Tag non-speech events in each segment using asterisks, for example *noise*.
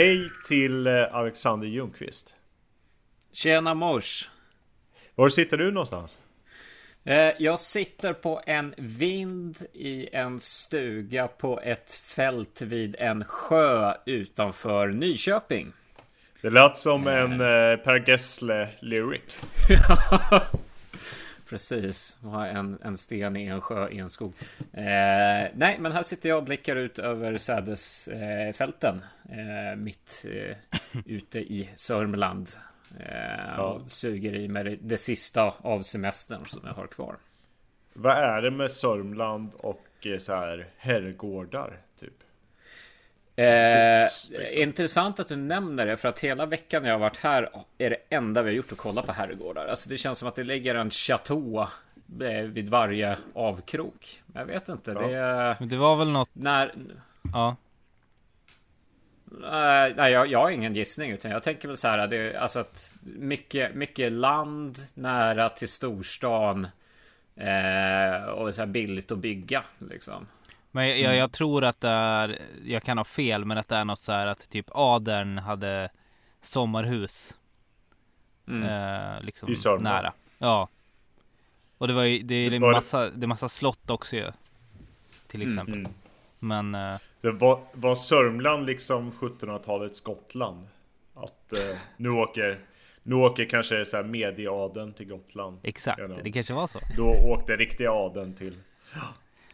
hej till eh, Alexander Ljungqvist. Tjena mors! Var sitter du någonstans? Eh, jag sitter på en vind i en stuga på ett fält vid en sjö utanför Nyköping. Det lät som en eh, Per Gessle-lyric. *laughs* Precis, ha en, en sten i en sjö i en skog. Eh, nej, men här sitter jag och blickar ut över sädesfälten. Eh, mitt eh, ute i Sörmland. Eh, ja. Och suger i mig det, det sista av semestern som jag har kvar. Vad är det med Sörmland och eh, så här herrgårdar typ? Eh, liksom. Intressant att du nämner det för att hela veckan jag har varit här är det enda vi har gjort att kolla på herrgårdar. Alltså det känns som att det ligger en chateau eh, vid varje avkrok. Jag vet inte. Ja. Det, Men det var väl något. När. Ja. Uh, nej, jag, jag har ingen gissning utan jag tänker väl så här. Det, alltså att mycket, mycket land nära till storstan. Uh, och så här billigt att bygga liksom. Men jag, jag, jag, tror att det är, jag kan ha fel, men att det är något så här att typ Adern hade sommarhus. Mm. Eh, liksom I nära. Ja. Och det var ju, det är det massa, det är massa slott också ju. Till mm, exempel. Mm. Men... Eh, det var, var Sörmland liksom 1700-talets Skottland? Att eh, nu åker nu åker kanske så här medieadeln till Gotland. Exakt, det kanske var så. Då åkte riktiga adeln till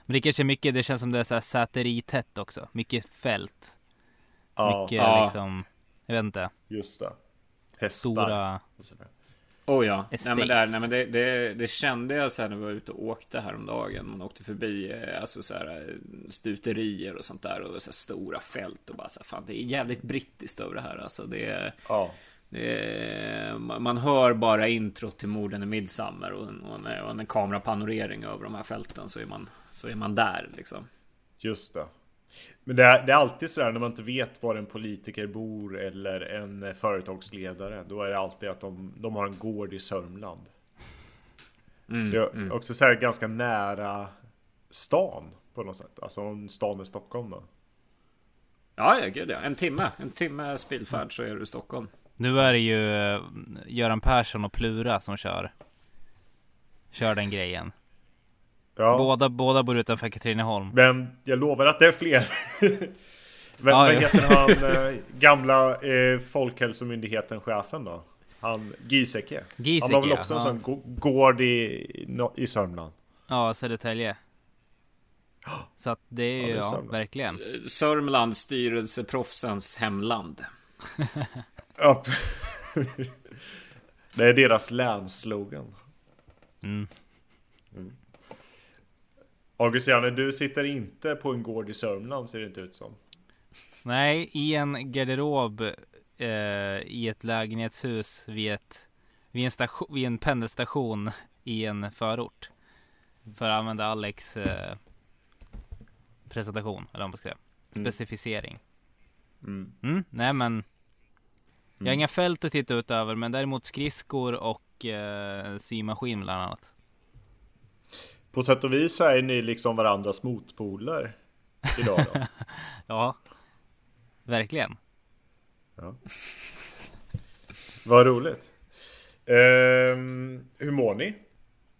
men det kanske är mycket, det känns som det är såhär säteritätt också. Mycket fält. Ja. Mycket ja. liksom, jag vet inte. Just det. Hästar. Stora. Oh ja, nej men, där, nej, men det, det, det, kände jag så här när vi var ute och åkte häromdagen. Man åkte förbi eh, alltså så här, eh, stuterier och sånt där och så här stora fält och bara så här, fan det är jävligt brittiskt över det här. Alltså det, ja. det man hör bara introt till morden i Midsummer och, och, och en kamerapanorering över de här fälten så är man så är man där liksom. Just det. Men det är, det är alltid sådär när man inte vet var en politiker bor eller en företagsledare. Då är det alltid att de, de har en gård i Sörmland. Mm, det är mm. också så här ganska nära stan på något sätt. Alltså om stan är Stockholm då. Ja, ja, gud ja. En timme. En timme spilfärd så är du i Stockholm. Nu är det ju eh, Göran Persson och Plura som kör. Kör den grejen. Ja. Båda, båda bor utanför Katrineholm. Men jag lovar att det är fler. *laughs* Vem ja, heter han, *laughs* eh, gamla eh, Folkhälsomyndigheten chefen då? Han Giesecke. Giesecke Han har väl också ja. en sån gård i, i Sörmland? Ja, Södertälje. *gasps* Så att det är ju, ja, ja verkligen. Sörmland, styrelseproffsens hemland. *laughs* ja. det är deras länsslogan. Mm. mm. August Janne, du sitter inte på en gård i Sörmland ser det inte ut som. Nej, i en garderob eh, i ett lägenhetshus vid, ett, vid, en station, vid en pendelstation i en förort. För att använda Alex eh, presentation, eller vad man ska säga. Mm. Specificering. Mm. Mm, nej men. Jag har mm. inga fält att titta ut över, men däremot skridskor och eh, symaskin bland annat. På sätt och vis är ni liksom varandras motpoler idag då. *laughs* ja, verkligen. Ja. Vad roligt. Um, hur mår ni?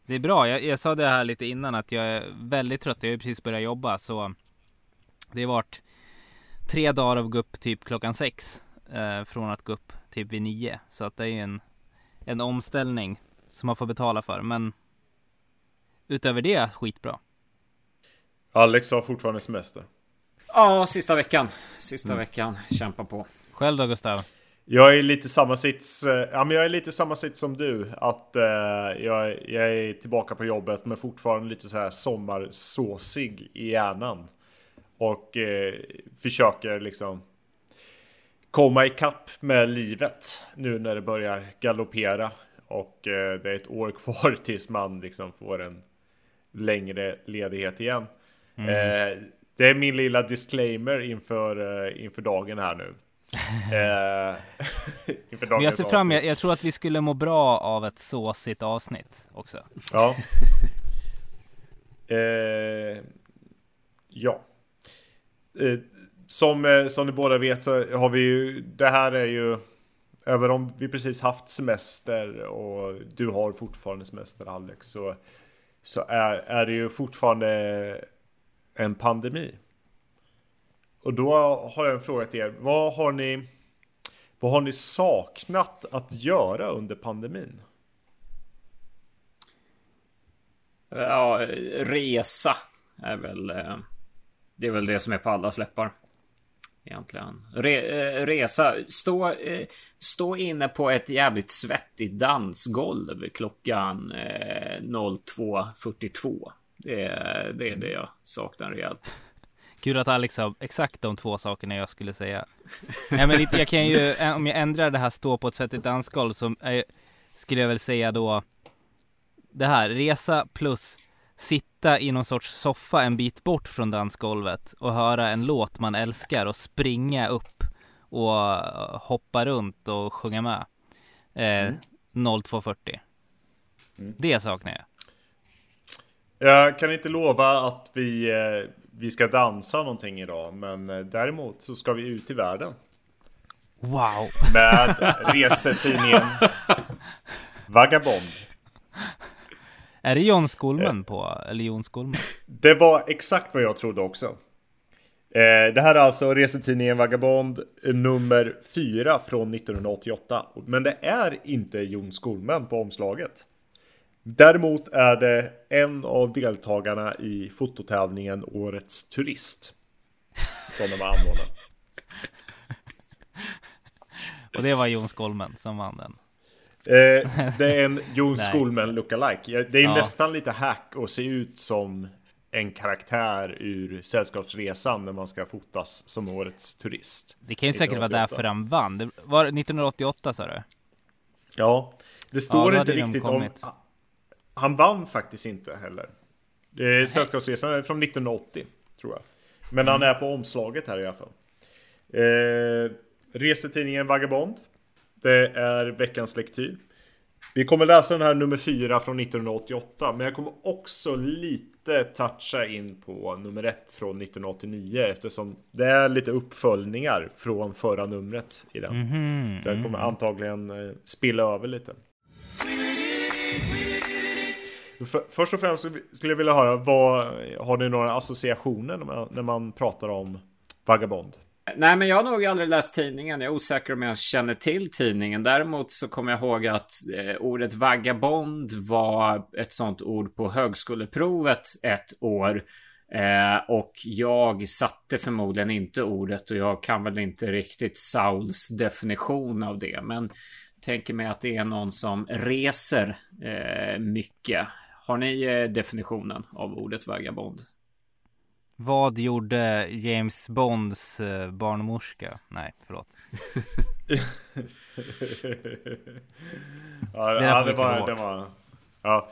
Det är bra. Jag, jag, sa det här lite innan att jag är väldigt trött. Jag har precis börjat jobba så det har varit tre dagar av gå upp typ klockan sex eh, från att gå upp typ vid nio. Så att det är ju en, en omställning som man får betala för. Men utöver det, skitbra. Alex har fortfarande semester. Ja, sista veckan. Sista mm. veckan. Kämpa på. Själv då Gustav? Jag är lite samma sits. Eh, ja, men jag är lite samma sits som du. Att eh, jag, jag, är tillbaka på jobbet men fortfarande lite så här sommarsåsig i hjärnan. Och eh, försöker liksom komma ikapp med livet nu när det börjar galoppera. Och eh, det är ett år kvar *laughs* tills man liksom får en längre ledighet igen. Mm. Eh, det är min lilla disclaimer inför, eh, inför dagen här nu. *laughs* eh, *laughs* inför dagens jag ser fram jag, jag tror att vi skulle må bra av ett såsigt avsnitt också. Ja. *laughs* eh, ja. Eh, som, som ni båda vet så har vi ju, det här är ju, även om vi precis haft semester och du har fortfarande semester Alex, så, så är, är det ju fortfarande en pandemi. Och då har jag en fråga till er. Vad har ni, vad har ni saknat att göra under pandemin? Ja, resa är väl eh, Det är väl det som är på alla släppar Egentligen. Re, eh, Resa. Stå eh, Stå inne på ett jävligt svettigt dansgolv klockan eh, 02.42 det är, det är det jag saknar rejält. *laughs* Kul att Alex har exakt de två sakerna jag skulle säga. Nej men lite, jag kan ju, eh, om jag ändrar det här stå på ett svettigt dansgolv så eh, skulle jag väl säga då det här, resa plus sitta i någon sorts soffa en bit bort från dansgolvet och höra en låt man älskar och springa upp och hoppa runt och sjunga med. Eh, mm. 0240. Mm. Det saknar jag. Jag kan inte lova att vi, eh, vi ska dansa någonting idag, men eh, däremot så ska vi ut i världen. Wow! Med resetidningen *laughs* Vagabond. Är det John Skolman på, eller Jon Skolman? *laughs* Det var exakt vad jag trodde också. Eh, det här är alltså resetidningen Vagabond nummer 4 från 1988. Men det är inte Jon Skolman på omslaget. Däremot är det en av deltagarna i fototävlingen Årets Turist. Som de har anordnat. *laughs* Och det var Jon Skolmen som vann den. Eh, det är en *laughs* Jon Skolmen lookalike. Det är ja. nästan lite hack att se ut som en karaktär ur Sällskapsresan när man ska fotas som årets turist. Det kan ju säkert vara därför han vann. Det var 1988 sa du? Ja, det står ja, inte riktigt om... Han vann faktiskt inte heller. Sällskapsresan är från 1980, tror jag. Men mm. han är på omslaget här i alla fall. Eh, resetidningen Vagabond det är veckans lektyr. Vi kommer läsa den här nummer 4 från 1988, men jag kommer också lite toucha in på nummer 1 från 1989 eftersom det är lite uppföljningar från förra numret i den. Mm -hmm. Så jag kommer antagligen eh, spilla över lite. Först och främst skulle jag vilja höra, vad, har ni några associationer när man, när man pratar om Vagabond? Nej, men jag har nog aldrig läst tidningen. Jag är osäker om jag känner till tidningen. Däremot så kommer jag ihåg att eh, ordet vagabond var ett sånt ord på högskoleprovet ett år. Eh, och jag satte förmodligen inte ordet och jag kan väl inte riktigt Sauls definition av det. Men tänker mig att det är någon som reser eh, mycket. Har ni eh, definitionen av ordet vagabond? Vad gjorde James Bonds eh, barnmorska? Nej, förlåt. *laughs* ja, det, ja, det var, det var, ja.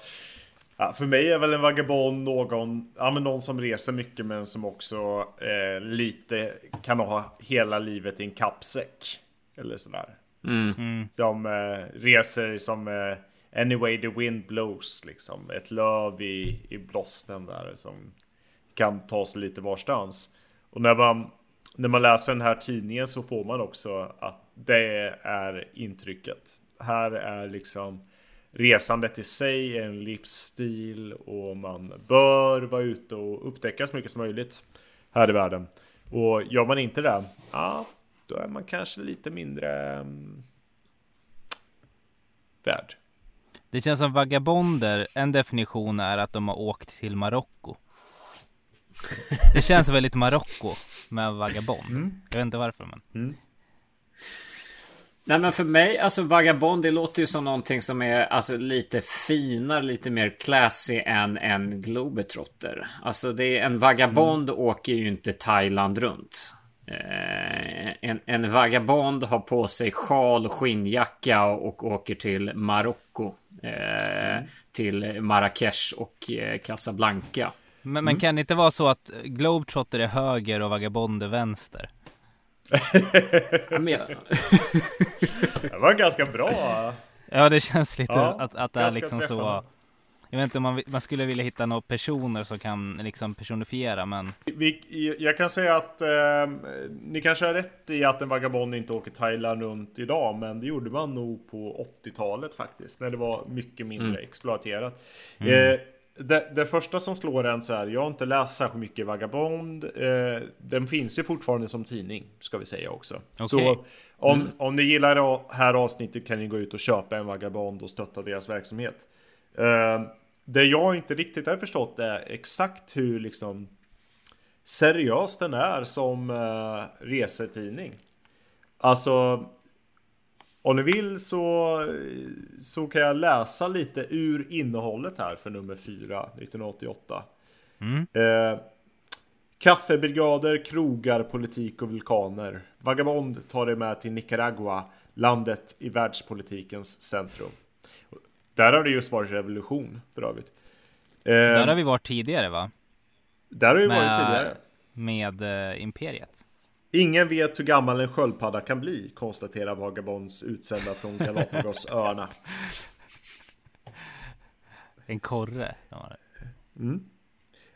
ja. För mig är väl en vagabond någon, ja, men någon som reser mycket men som också eh, lite kan ha hela livet i en kappsäck. Eller sådär. Mm. Mm. De eh, reser som eh, Anyway the wind blows liksom. Ett löv i, i blåsten där som kan ta sig lite varstans. Och när man, när man läser den här tidningen så får man också att det är intrycket. Här är liksom resandet i sig en livsstil och man bör vara ute och upptäcka så mycket som möjligt här i världen. Och gör man inte det, ja, då är man kanske lite mindre um, värd. Det känns som vagabonder, en definition är att de har åkt till Marocko. Det känns väldigt Marocko med Vagabond. Mm. Jag vet inte varför men. Mm. Nej men för mig, alltså Vagabond det låter ju som någonting som är alltså lite finare, lite mer classy än en Globetrotter. Alltså det är en Vagabond mm. åker ju inte Thailand runt. Eh, en, en vagabond har på sig sjal och skinnjacka och, och åker till Marocko. Eh, mm. Till Marrakesh och eh, Casablanca. Men, men mm. kan det inte vara så att Globetrotter är höger och Vagabond är vänster? *laughs* det var ganska bra. Ja, det känns lite ja, att, att det är liksom så. Jag vet inte om man, man skulle vilja hitta några personer som kan liksom personifiera, men... Vi, jag kan säga att eh, ni kanske har rätt i att en vagabond inte åker Thailand runt idag, men det gjorde man nog på 80-talet faktiskt, när det var mycket mindre mm. exploaterat. Mm. Eh, det, det, första som slår en så här, jag har inte läst särskilt mycket Vagabond. Eh, den finns ju fortfarande som tidning, ska vi säga också. Okay. Så om, mm. om ni gillar det här avsnittet kan ni gå ut och köpa en Vagabond och stötta deras verksamhet. Eh, det jag inte riktigt har förstått är exakt hur liksom seriös den är som eh, resetidning. Alltså om ni vill så, så kan jag läsa lite ur innehållet här för nummer 4 1988. Mm. Eh, kaffebrigader, krogar, politik och vulkaner. Vagabond tar det med till Nicaragua, landet i världspolitikens centrum. Där har det just varit revolution för övrigt. Eh, där har vi varit tidigare va? Där har vi med, varit tidigare. Med eh, Imperiet. Ingen vet hur gammal en sköldpadda kan bli, konstaterar Vagabonds utsända från Galapagosöarna. *laughs* En korre. Mm.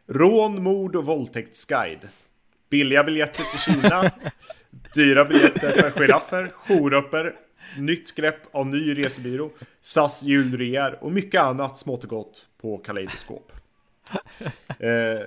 Rån, mord och våldtäktsguide. Billiga biljetter till Kina. *laughs* dyra biljetter för giraffer, jourupper, nytt grepp av ny resebyrå, SAS julrear och mycket annat smått och gott på Kaleidoskop. *laughs* Eh,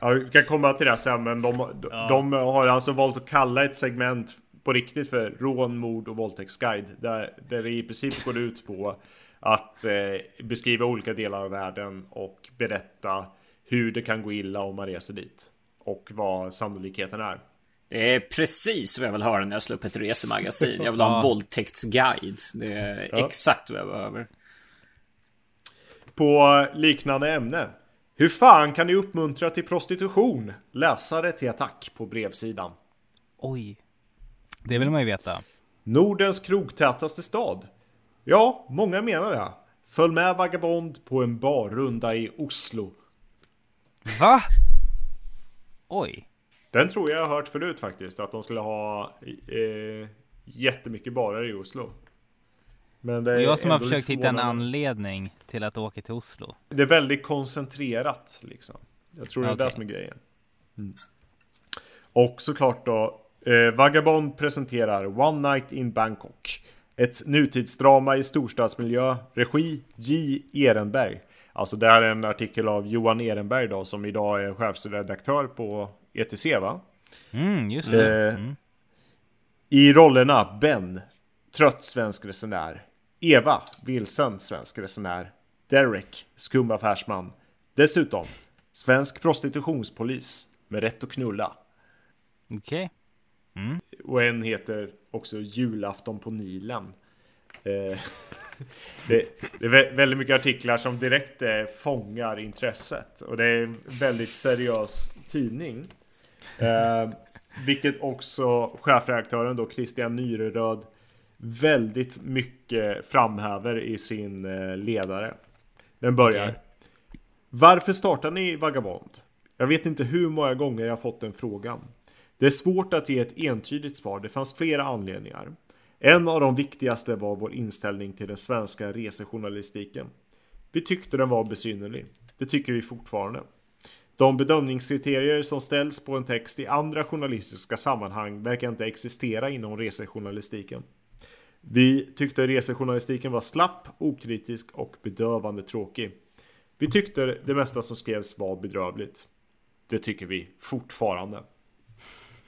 Ja, vi kan komma till det sen, men de, ja. de har alltså valt att kalla ett segment på riktigt för rån, mord och våldtäktsguide. Där, där det i princip går ut på att eh, beskriva olika delar av världen och berätta hur det kan gå illa om man reser dit. Och vad sannolikheten är. Det är precis vad jag vill höra när jag slår upp ett resemagasin. Jag vill ha en *laughs* våldtäktsguide. Det är ja. exakt vad jag behöver. På liknande ämne hur fan kan ni uppmuntra till prostitution? Läsare till attack på brevsidan. Oj. Det vill man ju veta. Nordens krogtätaste stad. Ja, många menar det. Följ med Vagabond på en barrunda i Oslo. Va? Oj. Den tror jag har hört förut faktiskt. Att de skulle ha eh, jättemycket barer i Oslo. Men det är jag som har försökt hitta en anledning till att åka till Oslo. Det är väldigt koncentrerat liksom. Jag tror det är okay. det som är grejen. Mm. Och såklart då, eh, Vagabond presenterar One Night in Bangkok. Ett nutidsdrama i storstadsmiljö, regi J. Ehrenberg. Alltså det här är en artikel av Johan Ehrenberg då, som idag är chefsredaktör på ETC va? Mm, just det. Eh, mm. I rollerna Ben, trött svensk resenär. Eva, vilsen svensk resenär. Derek, skum affärsman. Dessutom, svensk prostitutionspolis med rätt att knulla. Okej. Okay. Mm. Och en heter också Julafton på Nilen. Eh, *laughs* det, det, är väldigt mycket artiklar som direkt eh, fångar intresset. Och det är en väldigt seriös tidning. Eh, vilket också chefredaktören då Christian Nyreröd väldigt mycket framhäver i sin eh, ledare. Den börjar. Okay. Varför startar ni Vagabond? Jag vet inte hur många gånger jag fått den frågan. Det är svårt att ge ett entydigt svar. Det fanns flera anledningar. En av de viktigaste var vår inställning till den svenska resejournalistiken. Vi tyckte den var besynnerlig. Det tycker vi fortfarande. De bedömningskriterier som ställs på en text i andra journalistiska sammanhang verkar inte existera inom resejournalistiken. Vi tyckte resejournalistiken var slapp, okritisk och bedövande tråkig. Vi tyckte det mesta som skrevs var bedrövligt. Det tycker vi fortfarande.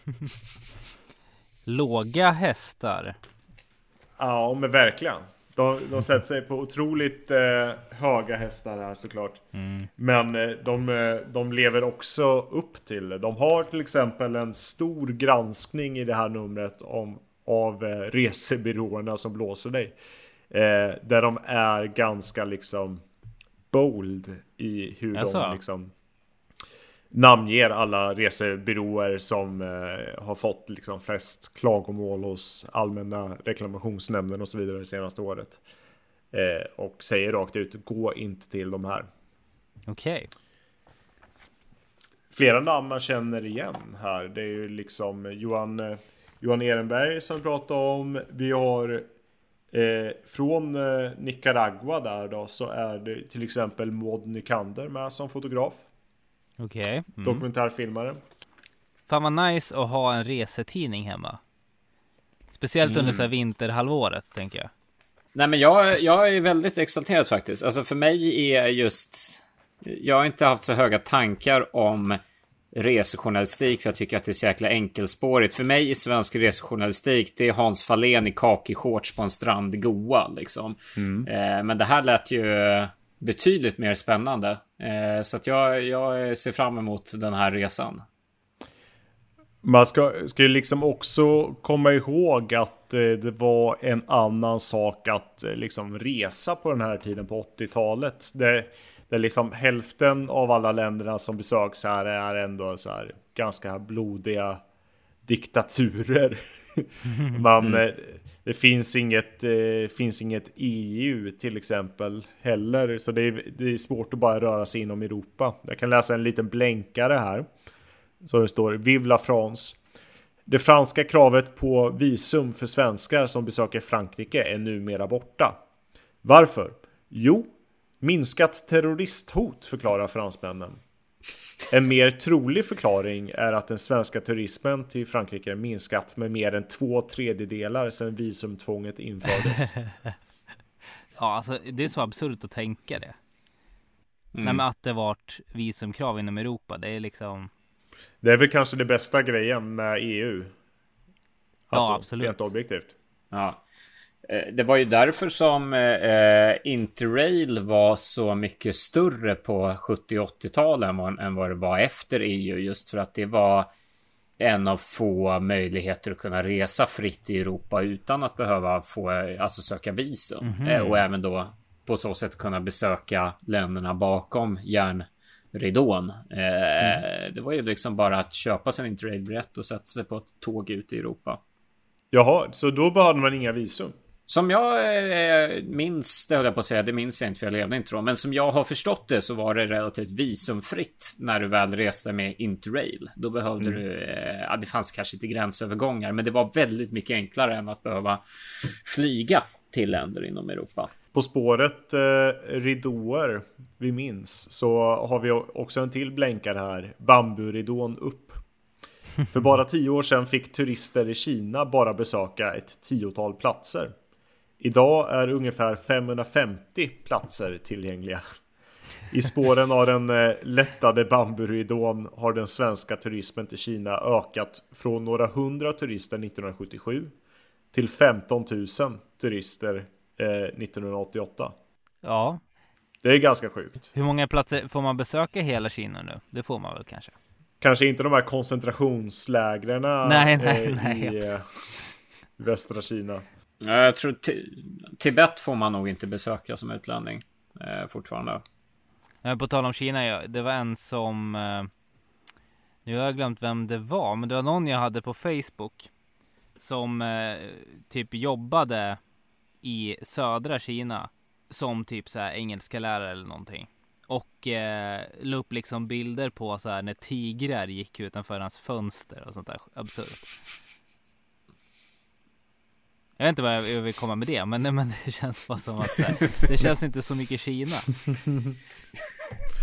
*laughs* Låga hästar. Ja, men verkligen. De, de sätter sig på otroligt eh, höga hästar här såklart. Mm. Men eh, de, eh, de lever också upp till det. De har till exempel en stor granskning i det här numret om av eh, resebyråerna som blåser dig. Eh, där de är ganska liksom bold i hur alltså. de liksom namnger alla resebyråer som eh, har fått liksom flest klagomål hos allmänna reklamationsnämnden och så vidare det senaste året. Eh, och säger rakt ut, gå inte till de här. Okej. Okay. Flera namn man känner igen här. Det är ju liksom Johan eh, Johan Ehrenberg som vi pratade om. Vi har Eh, från eh, Nicaragua där då så är det till exempel Maud Nykander med som fotograf. Okej. Okay. Mm. Dokumentärfilmare. Fan vad nice att ha en resetidning hemma. Speciellt mm. under så här vinterhalvåret tänker jag. Nej men jag, jag är väldigt exalterad faktiskt. Alltså för mig är just... Jag har inte haft så höga tankar om resejournalistik för jag tycker att det är så jäkla enkelspårigt. För mig i svensk resejournalistik det är Hans Fahlén i kakishorts på en strand i Goa liksom. Mm. Eh, men det här lät ju betydligt mer spännande. Eh, så att jag, jag ser fram emot den här resan. Man ska, ska ju liksom också komma ihåg att eh, det var en annan sak att eh, liksom resa på den här tiden på 80-talet. Det, det är liksom hälften av alla länderna som besöks här är ändå så här ganska blodiga diktaturer. *laughs* Man, mm. Eh, det finns inget, finns inget EU till exempel heller, så det är, det är svårt att bara röra sig inom Europa. Jag kan läsa en liten blänkare här. Så det står Vive la France. Det franska kravet på visum för svenskar som besöker Frankrike är numera borta. Varför? Jo, minskat terroristhot förklarar fransmännen. En mer trolig förklaring är att den svenska turismen till Frankrike minskat med mer än två tredjedelar sedan visumtvånget infördes. *laughs* ja, alltså det är så absurt att tänka det. Mm. Nej, men att det vart visumkrav inom Europa, det är liksom det är väl kanske det bästa grejen med EU. Alltså, ja, absolut. Rent objektivt. Ja. Eh, det var ju därför som eh, Interrail var så mycket större på 70 80-talen än vad det var efter EU. Just för att det var en av få möjligheter att kunna resa fritt i Europa utan att behöva få, alltså söka visum. Mm -hmm. och även då på så sätt kunna besöka länderna bakom järn ridån. Eh, mm. Det var ju liksom bara att köpa sin interrail-biljett och sätta sig på ett tåg ut i Europa. Jaha, så då behövde man inga visum? Som jag eh, minns, det höll jag på att säga, det minns jag inte för jag levde inte då. Men som jag har förstått det så var det relativt visumfritt när du väl reste med Interrail. Då behövde mm. du, eh, ja det fanns kanske inte gränsövergångar, men det var väldigt mycket enklare än att behöva flyga till länder inom Europa. På spåret eh, ridåer vi minns så har vi också en till blänkare här. Bamburidån upp. För bara tio år sedan fick turister i Kina bara besöka ett tiotal platser. Idag är ungefär 550 platser tillgängliga. I spåren av den eh, lättade bamburidån har den svenska turismen till Kina ökat från några hundra turister 1977 till 15 000 turister 1988. Eh, ja. Det är ganska sjukt. Hur många platser får man besöka hela Kina nu? Det får man väl kanske? Kanske inte de här koncentrationslägren nej, nej, eh, nej, i eh, västra Kina. Eh, jag tror Tibet får man nog inte besöka som utlänning eh, fortfarande. Ja, på tal om Kina, det var en som eh, Nu har jag glömt vem det var, men det var någon jag hade på Facebook Som eh, typ jobbade i södra Kina som typ så här engelska lärare eller någonting. Och eh, la upp liksom bilder på så här när tigrar gick utanför hans fönster och sånt där absurt. Jag vet inte vad jag vill komma med det, men, men det känns bara som att här, det känns inte så mycket Kina.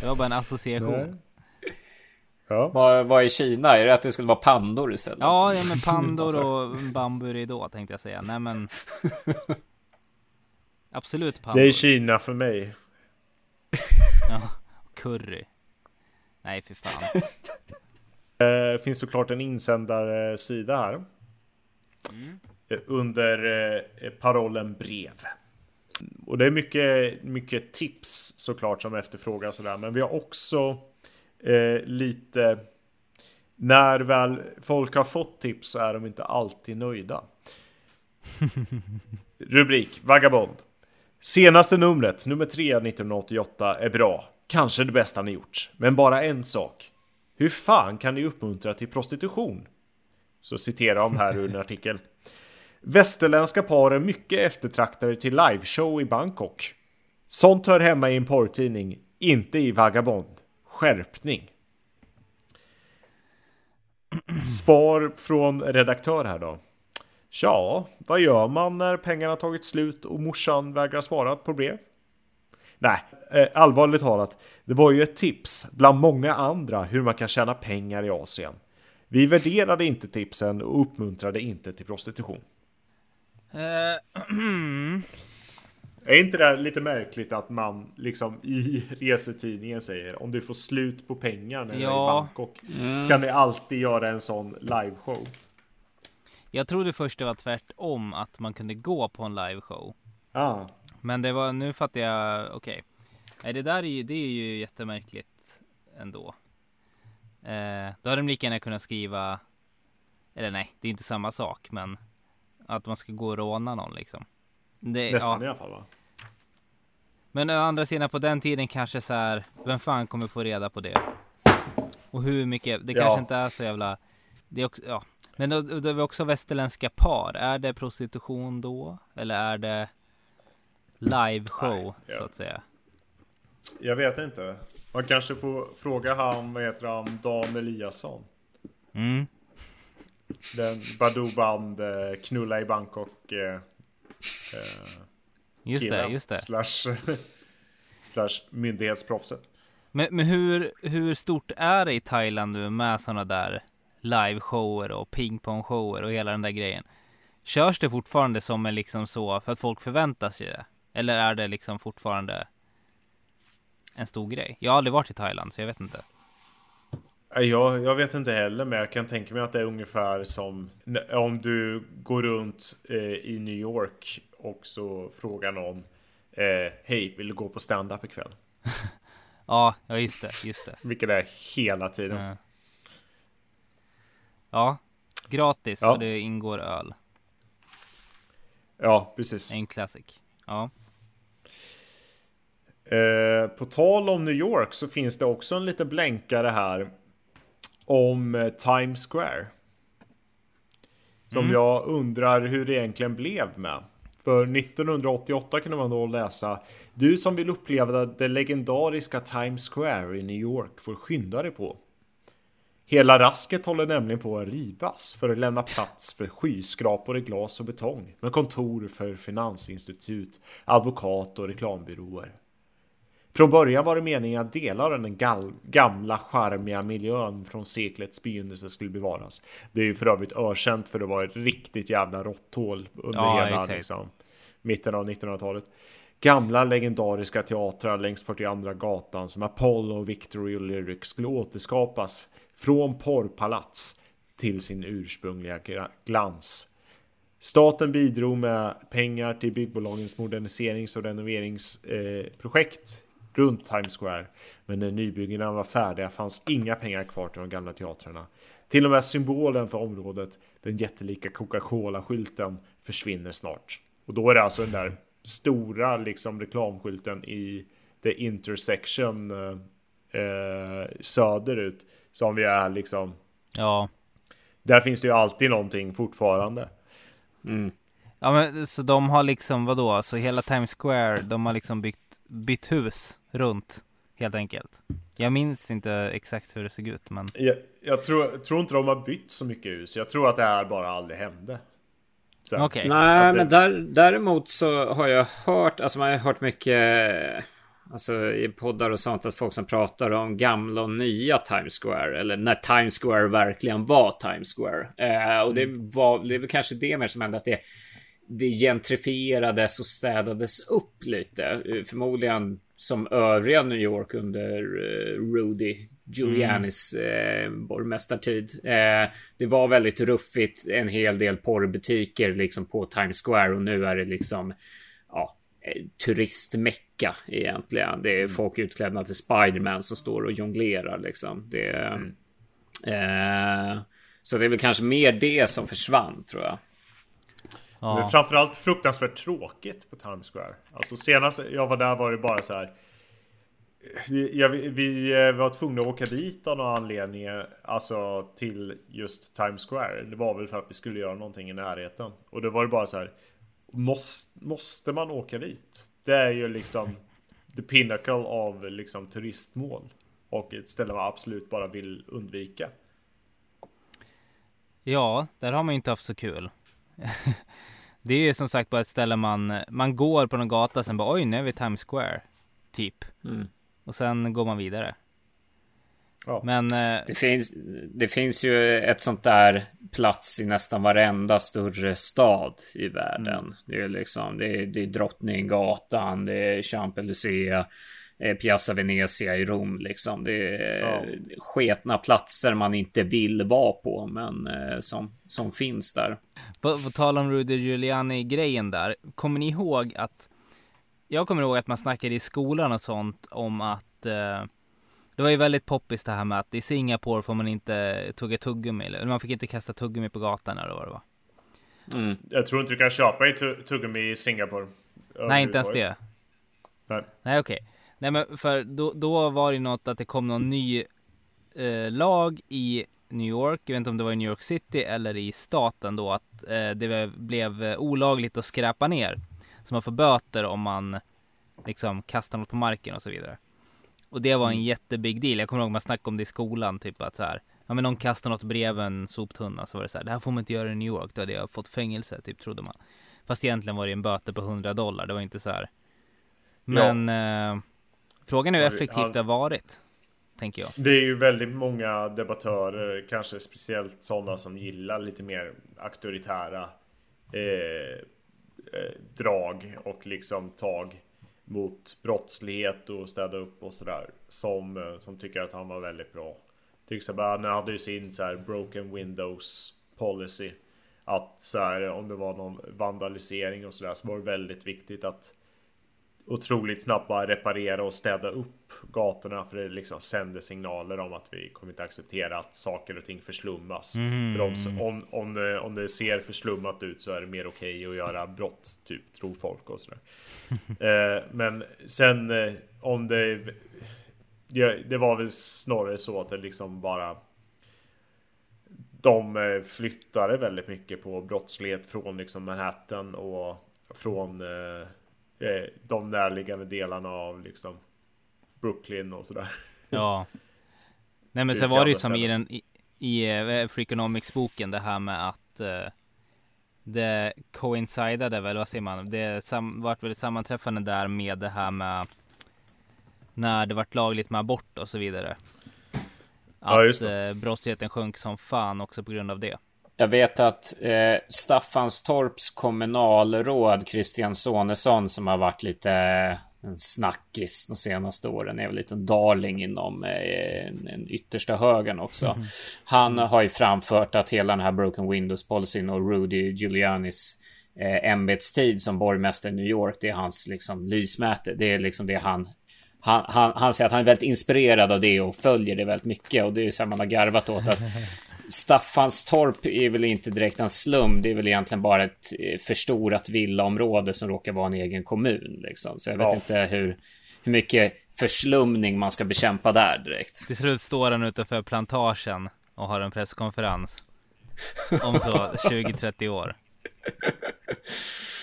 Det var bara en association. Ja. Vad, vad är Kina? Är det att det skulle vara pandor istället? Ja, ja men pandor och bamburidå tänkte jag säga. Nej men Absolut pandor. Det är Kina för mig. ja, curry. Nej, för fan. Det eh, finns såklart en insändarsida här. Mm. Eh, under eh, parollen brev. Och det är mycket, mycket tips såklart som efterfrågas sådär. Men vi har också eh, lite... När väl folk har fått tips så är de inte alltid nöjda. *laughs* Rubrik Vagabond. Senaste numret, nummer 3 1988, är bra. Kanske det bästa ni gjort. Men bara en sak. Hur fan kan ni uppmuntra till prostitution? Så citerar de här ur en artikel. Västerländska par är mycket eftertraktade till liveshow i Bangkok. Sånt hör hemma i en porrtidning, inte i Vagabond. Skärpning. Spar från redaktör här då. Ja, vad gör man när pengarna tagit slut och morsan vägrar svara på brev? Nej, eh, allvarligt talat, det var ju ett tips bland många andra hur man kan tjäna pengar i Asien. Vi värderade inte tipsen och uppmuntrade inte till prostitution. Eh, *clears throat* Är inte det lite märkligt att man liksom i resetidningen säger om du får slut på pengar när du är i Ja. Bangkok kan ni alltid göra en sån liveshow. jag trodde först det var tvärtom, att man kunde gå på en liveshow. Ah. Men det var, nu fattar jag, okej. Nej det där är ju, det är ju jättemärkligt ändå. Eh, då hade de lika gärna kunnat skriva, eller nej, det är inte samma sak, men att man ska gå och råna någon liksom. Det, Nästan ja. i alla fall va? Men å andra sidan på den tiden kanske så här, vem fan kommer få reda på det? Och hur mycket, det Ja. kanske inte är så jävla, det är också, ja. Men då, då är vi också västerländska par, är det prostitution då? Eller är det live show Nej, ja. så att säga? Jag vet inte. Man kanske får fråga han, vad heter han, Dan Eliasson. Mm. Den Badoo Band eh, knulla i Bangkok. Eh, eh, Just det, killen. just det. Slash, *laughs* slash myndighetsproffset. Men, men hur, hur stort är det i Thailand nu med sådana där liveshower och pingpongshower och hela den där grejen? Körs det fortfarande som en liksom så för att folk förväntar sig det? Eller är det liksom fortfarande en stor grej? Jag har aldrig varit i Thailand så jag vet inte. Jag, jag vet inte heller, men jag kan tänka mig att det är ungefär som om du går runt eh, i New York och så frågar någon eh, Hej, vill du gå på stand-up ikväll? *laughs* Ja, ja just det, just det. Vilket är hela tiden. Ja, ja gratis Ja. och det ingår öl. Ja, precis. En classic. Ja. Eh, på tal om New York så finns det också en liten blänkare här om eh, Times Square. Som jag undrar hur det egentligen blev med. För 1988 kunde man då läsa Du som vill uppleva det legendariska Times Square i New York får skynda dig på. Hela rasket håller nämligen på att rivas för att lämna plats för skyskrapor i glas och betong med kontor för finansinstitut, advokat och reklambyråer. Från början var det meningen att delar av den gamla charmiga miljön från seklets begynnelse skulle bevaras. Det är ju för övrigt ökänt för att vara ett riktigt jävla råtthål under Ja, hela liksom, mitten av 1900-talet. Gamla legendariska teatrar längs 42 gatan som Apollo, Victory och Lyric skulle återskapas från porrpalats till sin ursprungliga glans. Staten bidrog med pengar till byggbolagens moderniserings och renoveringsprojekt eh, runt Times Square. Men när nybyggena var färdiga fanns inga pengar kvar till de gamla teatrarna. Till och med symbolen för området, den jättelika Coca-Cola-skylten, försvinner snart. Och då är det alltså den där stora liksom reklamskylten i the intersection eh, eh, söderut som vi är liksom. Ja. Där finns det ju alltid någonting fortfarande. Ja men så de har liksom vadå, alltså hela Times Square, de har liksom byggt, bytt hus runt helt enkelt. Jag minns inte exakt hur det såg ut men Jag, jag tror, tror inte de har bytt så mycket hus. Jag tror att det här bara aldrig hände. Okej. Nej, Att det- men där, däremot så har jag hört, alltså man har hört mycket, alltså i poddar och sånt, att folk som pratar om gamla och nya Times Square, eller när Times Square verkligen var Times Square. Eh, och det var, det är väl kanske det mer som hände, att det, det gentrifierades och städades upp lite. Eh, Förmodligen som övriga New York under eh, Rudy Giulianis eh, borgmästartid. Eh, det var väldigt ruffigt, en hel del porrbutiker liksom på Times Square och nu är det liksom ja, turistmecka egentligen. Det är folk utklädda till Spiderman som står och jonglerar liksom. Det, eh, så det är väl kanske mer det som försvann tror jag. Men Ja. framförallt fruktansvärt tråkigt på Times Square. Alltså senast jag var där var det bara så här. Vi, jag, vi eh, var tvungna att åka dit av någon anledning, alltså till just Times Square. Det var väl för att vi skulle göra någonting i närheten. Och då var det bara så här. Måste, måste man åka dit? Det är ju liksom the pinnacle av liksom turistmål. Och ett ställe man absolut bara vill undvika. ja, där har man ju inte haft så kul. *laughs* det är ju som sagt bara ett ställe man, man går på någon gata sen bara oj nu är vi Times Square. Typ. Mm. Och sen går man vidare. Ja. Men eh, Det finns, det finns ju ett sånt där plats i nästan varenda större stad i världen. Det är liksom, det är, det är Drottninggatan, det är Champs-Élysées, Piazza Venezia i Rom liksom. Det är Ja. sketna platser man inte vill vara på, men eh, som, som finns där. på, på tal om Rudy Giuliani grejen där. Kommer ni ihåg att jag kommer ihåg att man snackade i skolan och sånt om att eh, det var ju väldigt poppis det här med att i Singapore får man inte tugga tuggummi eller man fick inte kasta tuggummi på gatan eller vad det var. Mm. Jag tror inte du kan köpa i tu- tuggummi i Singapore. Nej, inte ens det. Nej. Okej. Nej, men för då, då var det något att det kom någon ny eh, lag i New York. Jag vet inte om det var i New York City eller i staten då att eh, det blev eh, olagligt att skräpa ner. Så man får böter om man liksom kastar något på marken och så vidare. Och det var en jättebig deal. Jag kommer ihåg man snackade om det i skolan, typ att så här. Ja men någon kastar något bredvid en soptunna så var det så här. Det här får man inte göra i New York. Då hade jag fått fängelse, typ trodde man. Fast egentligen var det en böter på 100 dollar. Det var inte så här. Men eh, frågan är hur effektivt det har varit. Tänker jag. Det är ju väldigt många debattörer, kanske speciellt sådana som gillar lite mer auktoritära eh, eh, drag och liksom tag mot brottslighet och städa upp och sådär. Som, eh, som tycker att han var väldigt bra. Till exempel han hade ju sin så här broken windows policy. Att så här, om det var någon vandalisering och sådär så var det väldigt viktigt att otroligt snabbt bara reparera och städa upp gatorna för det liksom sänder signaler om att vi kommer inte acceptera att saker och ting förslummas. För om, om, om, det, om det ser förslummat ut så är det mer okej att göra brott, typ tror folk och sådär. *laughs* eh, men sen eh, om det, det Det var väl snarare så att det liksom bara de eh, flyttade väldigt mycket på brottslighet från liksom Manhattan och från eh, eh, de närliggande delarna av liksom Brooklyn och sådär. Ja. Nej men sen var det ju som i den i, i eh, Freakonomics boken det här med att eh, det coincidade väl, vad säger man? Det sam, vart väl ett sammanträffande där med det här med när det vart lagligt med abort och så vidare. Att Ja, eh, brottsligheten sjönk som fan också på grund av det. Jag vet att eh, Staffanstorps kommunalråd Christian Sonesson som har varit lite eh, en snackis de senaste åren är väl lite en darling inom eh, den yttersta högern också. Han har ju framfört att hela den här Broken Windows policyn och Rudy Giulianis eh, ämbetstid som borgmästare i New York, det är hans liksom lysmäte. Det är liksom det han han, han, han säger att han är väldigt inspirerad av det och följer det väldigt mycket och det är ju så här man har garvat åt att Staffanstorp är väl inte direkt en slum. Det är väl egentligen bara ett eh, förstorat villaområde som råkar vara en egen kommun. Liksom. Så jag vet Ja. inte hur, hur mycket förslumning man ska bekämpa där direkt. Till slut står han utanför plantagen och har en presskonferens. Om så *laughs* 20-30 år.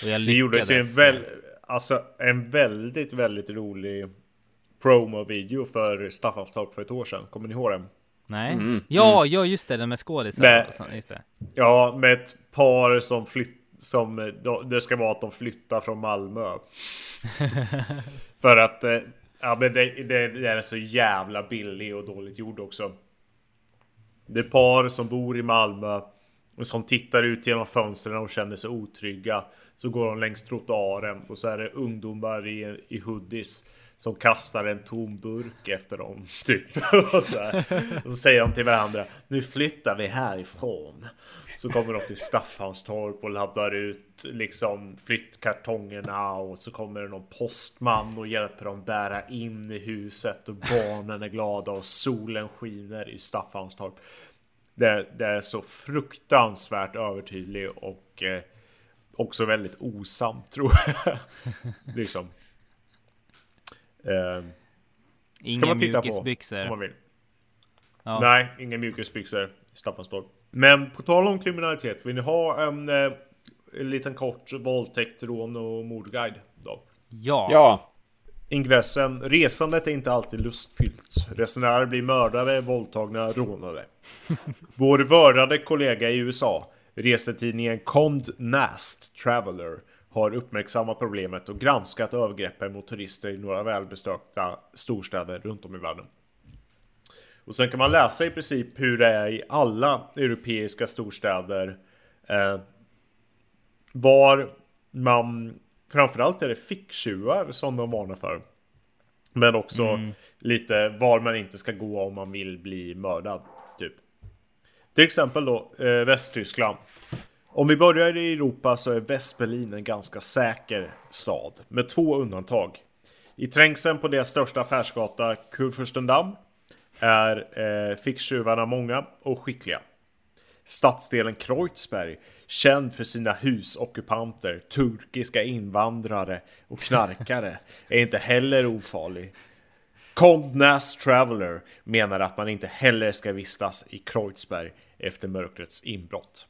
Och jag Det gjordes ju en, lyckades. väl, alltså, en väldigt, väldigt rolig promo-video för Staffanstorp för ett år sedan. Kommer ni ihåg den? Nej. Mm, Ja, ja just det, den med skådisar. Ja, med ett par som flytt som de- det ska vara att de flyttar från Malmö. *laughs* För att eh, ja, men det, det, det är så jävla billig och dåligt gjord också. Det är par som bor i Malmö och som tittar ut genom fönstren och känner sig otrygga. Så går de längs trottoaren och så är det ungdomar i, i hoodies som kastar en tom burk efter dem. Typ. *laughs* Och så, här. och så säger de till varandra. Nu flyttar vi härifrån. Så kommer de till Staffanstorp och laddar ut liksom flyttkartongerna och så kommer det någon postman och hjälper dem bära in i huset och barnen är glada och solen skiner i Staffanstorp. Det, det är så fruktansvärt övertydlig och eh, också väldigt osam tror jag. *laughs* liksom. Eh, Inga man titta på, mjukisbyxor. om man vill. Ja. Nej, inga mjukisbyxor i Staffanstorp. Men på tal om kriminalitet, vill ni ha en, eh, en liten kort våldtäkt, rån och mordguide? Då? Ja. Ja, Ingressen, resandet är inte alltid lustfyllt. Resenärer blir mördade, våldtagna, rånade. *laughs* Vår vördade kollega i USA Resetidningen Cond Nast Traveller har uppmärksammat problemet och granskat övergreppen mot turister i några välbesökta storstäder runt om i världen. Och sen kan man läsa i princip hur det är i alla europeiska storstäder. Eh, var man, framförallt är det ficktjuvar som de varnar för. Men också mm. lite var man inte ska gå om man vill bli mördad. Typ. Till exempel då eh, Västtyskland. Om vi börjar i Europa så är Västberlin en ganska säker stad. Med två undantag. I trängseln på deras största affärsgata Kurfürstendamm är eh, ficktjuvarna många och skickliga. Stadsdelen Kreuzberg, känd för sina husockupanter, turkiska invandrare och knarkare, *laughs* är inte heller ofarlig. Condnas Traveller menar att man inte heller ska vistas i Kreuzberg efter mörkrets inbrott.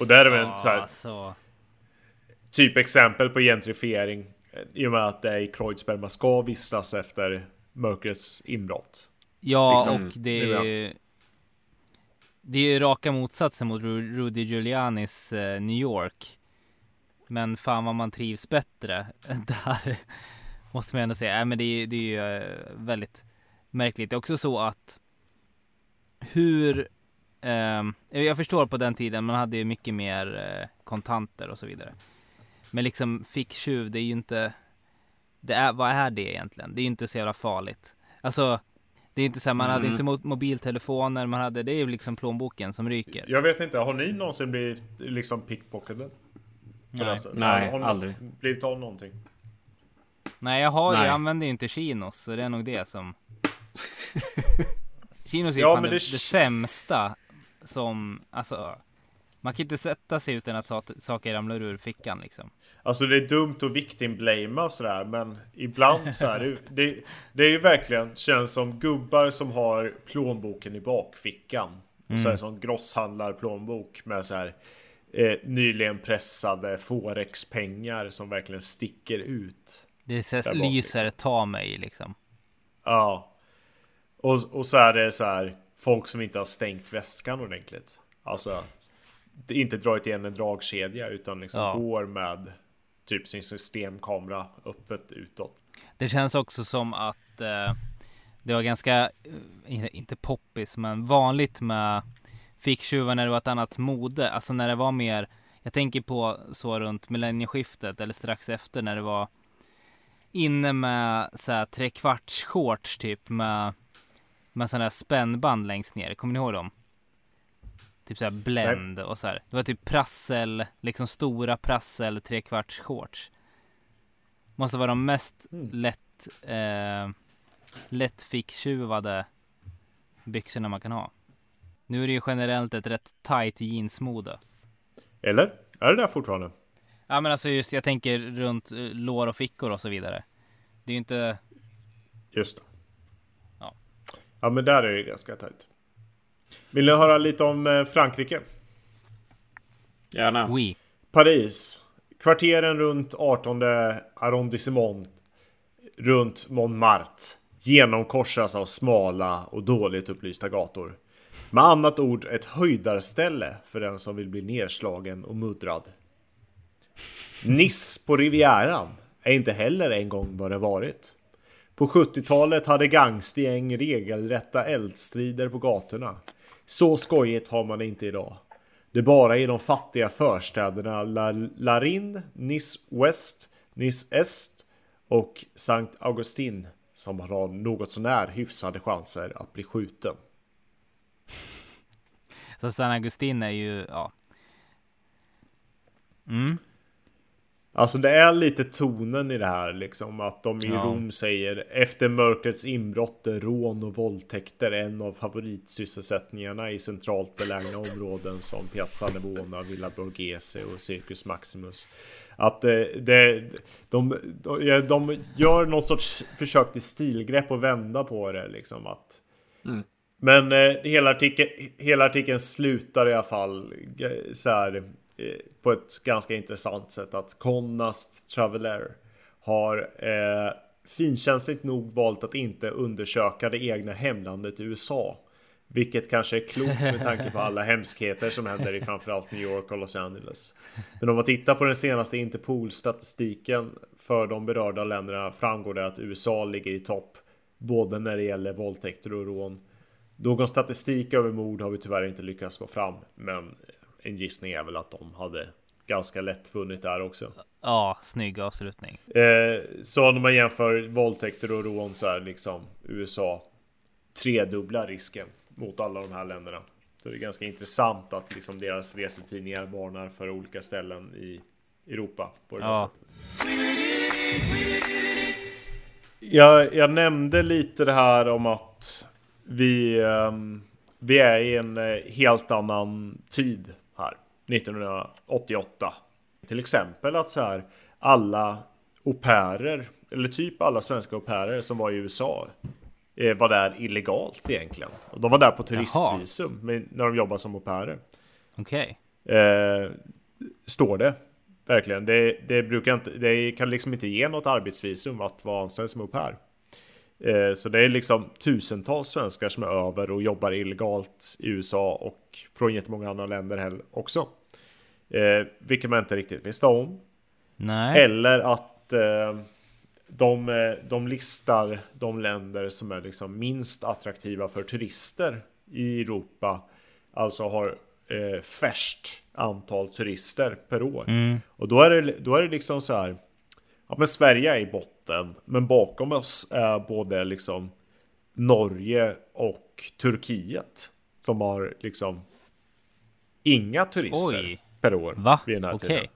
Och där är väl ja, så här, så. Typ exempel på gentrifiering. I och med att det är i Kreuzberg man ska vistas efter mörkrets inbrott. Ja, liksom. och det är det är ju raka motsatsen mot Rudy Giulianis eh, New York. Men fan vad man trivs bättre *laughs* där. Måste man ändå säga. Äh, men det är, det är ju eh, väldigt märkligt. Det är också så att hur eh, jag förstår på den tiden man hade ju mycket mer eh, kontanter och så vidare. Men liksom ficktjuv, det är ju inte det är, vad är det egentligen? Det är ju inte så jävla farligt. Alltså det är inte så här, man mm. hade inte mobiltelefoner, man hade, det är ju liksom plånboken som ryker. Jag vet inte, har ni någonsin blivit liksom pickpocketade? Nej, Nej har aldrig. Blivit av någonting? Nej, jag har Nej. jag använder ju inte chinos, så det är nog det som... *laughs* chinos är ju ja, fan det, det, det sämsta som, alltså... Man kan inte sätta sig utan att saker ramlar ur fickan liksom. Alltså det är dumt att victim-blamea sådär men ibland så här, det, det, är ju verkligen känns som gubbar som har plånboken i bakfickan. Mm. Så är det som grosshandlarplånbok med så här eh, nyligen pressade forex-pengar som verkligen sticker ut. Det så lyser liksom. ta mig liksom. Ja. Och, och så är det så här folk som inte har stängt väskan ordentligt. Alltså inte dragit igen en dragkedja utan liksom ja. går med typ sin systemkamera öppet utåt. Det känns också som att eh, det var ganska, eh, inte poppis, men vanligt med ficktjuvar när det var ett annat mode. Alltså när det var mer, jag tänker på så runt millennieskiftet eller strax efter när det var inne med så här trekvarts shorts typ med, med sådana här spännband längst ner. Kommer ni ihåg dem? Typ såhär blend Nej. och så här. Det var typ prassel, liksom stora prassel trekvarts shorts. Måste vara de mest mm. lätt, eh, lätt ficktjuvade byxorna man kan ha. Nu är det ju generellt ett rätt tight jeansmode. Eller? Är det där fortfarande? Ja men alltså just jag tänker runt eh, lår och fickor och så vidare. Det är ju inte... Just det. Ja. Men där är det ganska tight. Vill ni höra lite om eh, Frankrike? Gärna. Oui. Paris. Kvarteren runt 18 arrondissement runt Montmartre genomkorsas av smala och dåligt upplysta gator. Med annat ord ett höjdarställe för den som vill bli nedslagen och muddrad. Nice på Rivieran är inte heller en gång vad det varit. På 70-talet hade gangstergäng regelrätta eldstrider på gatorna. Så skojigt har man det inte idag. Det är bara i de fattiga förstäderna Larind, Larin, Nice West, Nice Est och Sankt Augustin som har något sånär hyfsade chanser att bli skjuten. Så San Augustin är ju, ja. Mm. Alltså det är lite tonen i det här liksom att de i ja. Rom säger efter mörkrets inbrott, rån och våldtäkter en av favoritsysselsättningarna i centralt belägna områden som Piazza Navona, Villa Borghese och Circus Maximus. Att det, eh, det, de, de, de gör någon sorts försök till stilgrepp och vända på det liksom att mm. Men eh, hela, artikeln, hela artikeln slutar i alla fall så här Eh, Eh, på ett ganska intressant sätt att Connast Traveler har eh, finkänsligt nog valt att inte undersöka det egna hemlandet USA. Vilket kanske är klokt med tanke på alla hemskheter som händer i framförallt New York och Los Angeles. Men om man tittar på den senaste Interpol-statistiken för de berörda länderna framgår det att USA ligger i topp. Både när det gäller våldtäkter och rån. Någon statistik över mord har vi tyvärr inte lyckats få fram. Men en gissning är väl att de hade ganska lätt funnit där också. Ja, snygg avslutning. Eh, så när man jämför våldtäkter och rån så är liksom USA tredubbla risken mot alla de här länderna. Så det är ganska intressant att liksom deras resetidningar varnar för olika ställen i Europa. På det ja. Jag, jag, nämnde lite det här om att vi, um, vi är i en eh, helt annan tid här. 1988. Till exempel att så här alla au pairer, eller typ alla svenska au pairer som var i USA eh, var där illegalt egentligen. Och de var där på turistvisum när de jobbar som au pairer. Okej. Okay. Eh, står det. Verkligen. Det, det, brukar inte, det kan liksom inte ge något arbetsvisum att vara anställd som au pair. Eh, så det är liksom tusentals svenskar som är över och jobbar illegalt i USA och från jättemånga andra länder också. Eh, vilket man inte riktigt visste om. Nej. Eller att eh, de, de listar de länder som är liksom minst attraktiva för turister i Europa. Alltså har eh, färst antal turister per år. Mm. Och då är, det, då är det liksom så här. Ja men Sverige är i botten. Men bakom oss är både liksom Norge och Turkiet. Som har liksom inga turister Oj. per år. Va? Vid den här Okej. tiden.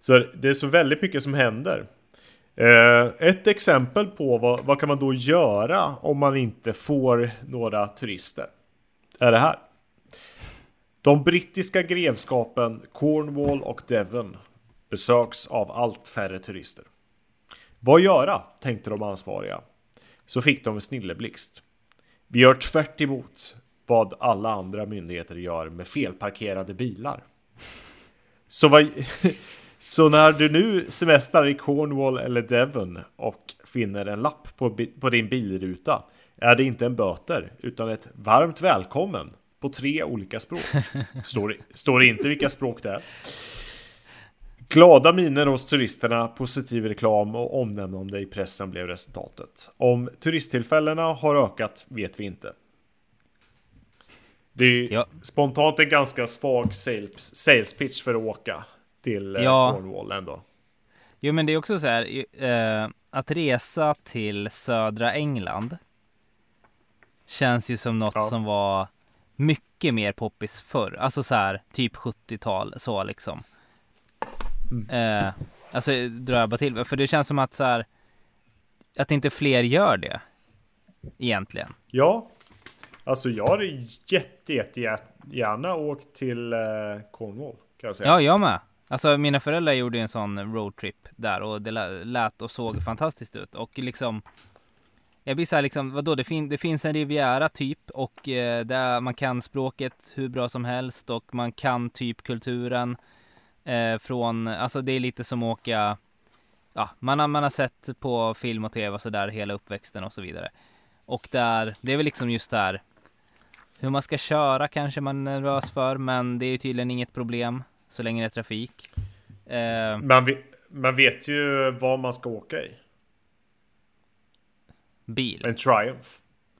Så det är så väldigt mycket som händer. Eh, ett exempel på vad, vad kan man då göra om man inte får några turister? Är det här. De brittiska grevskapen Cornwall och Devon besöks av allt färre turister. Vad göra, tänkte de ansvariga. Så fick de en snilleblixt. Vi gör tvärt emot vad alla andra myndigheter gör med felparkerade bilar. Så, vad, *laughs* så när du nu semestrar i Cornwall eller Devon och finner en lapp på, på din bilruta är det inte en böter utan ett varmt välkommen på tre olika språk. *laughs* Står, står inte vilka språk det är. Glada miner hos turisterna, positiv reklam och omnämnande i pressen blev resultatet. Om turisttillfällena har ökat vet vi inte. Det är Ja. spontant en ganska svag sales, sales pitch för att åka till eh, Ja. Cornwall ändå. Jo men det är också så här, eh, att resa till södra England känns ju som något Ja. som var mycket mer poppis förr. Alltså så här, typ 70-tal så liksom. Mm. Eh, alltså bara till för det känns som att så här, att inte fler gör det egentligen. Ja, alltså jag hade jätte, jätte gärna åkt till eh, Cornwall kan jag säga. Ja, jag med. Alltså mina föräldrar gjorde en sån roadtrip där och det lä- lät och såg fantastiskt ut och liksom jag blir såhär liksom, vadå det, fin- det finns en Riviera typ och eh, där man kan språket hur bra som helst och man kan typ kulturen eh, från, alltså det är lite som att åka Ja, man har, man har sett på film och tv och sådär hela uppväxten och så vidare. Och där, det är väl liksom just där hur man ska köra kanske man är nervös för, men det är ju tydligen inget problem så länge det är trafik. Eh, Man, vet, man vet ju vad man ska åka i. bil. En Triumph.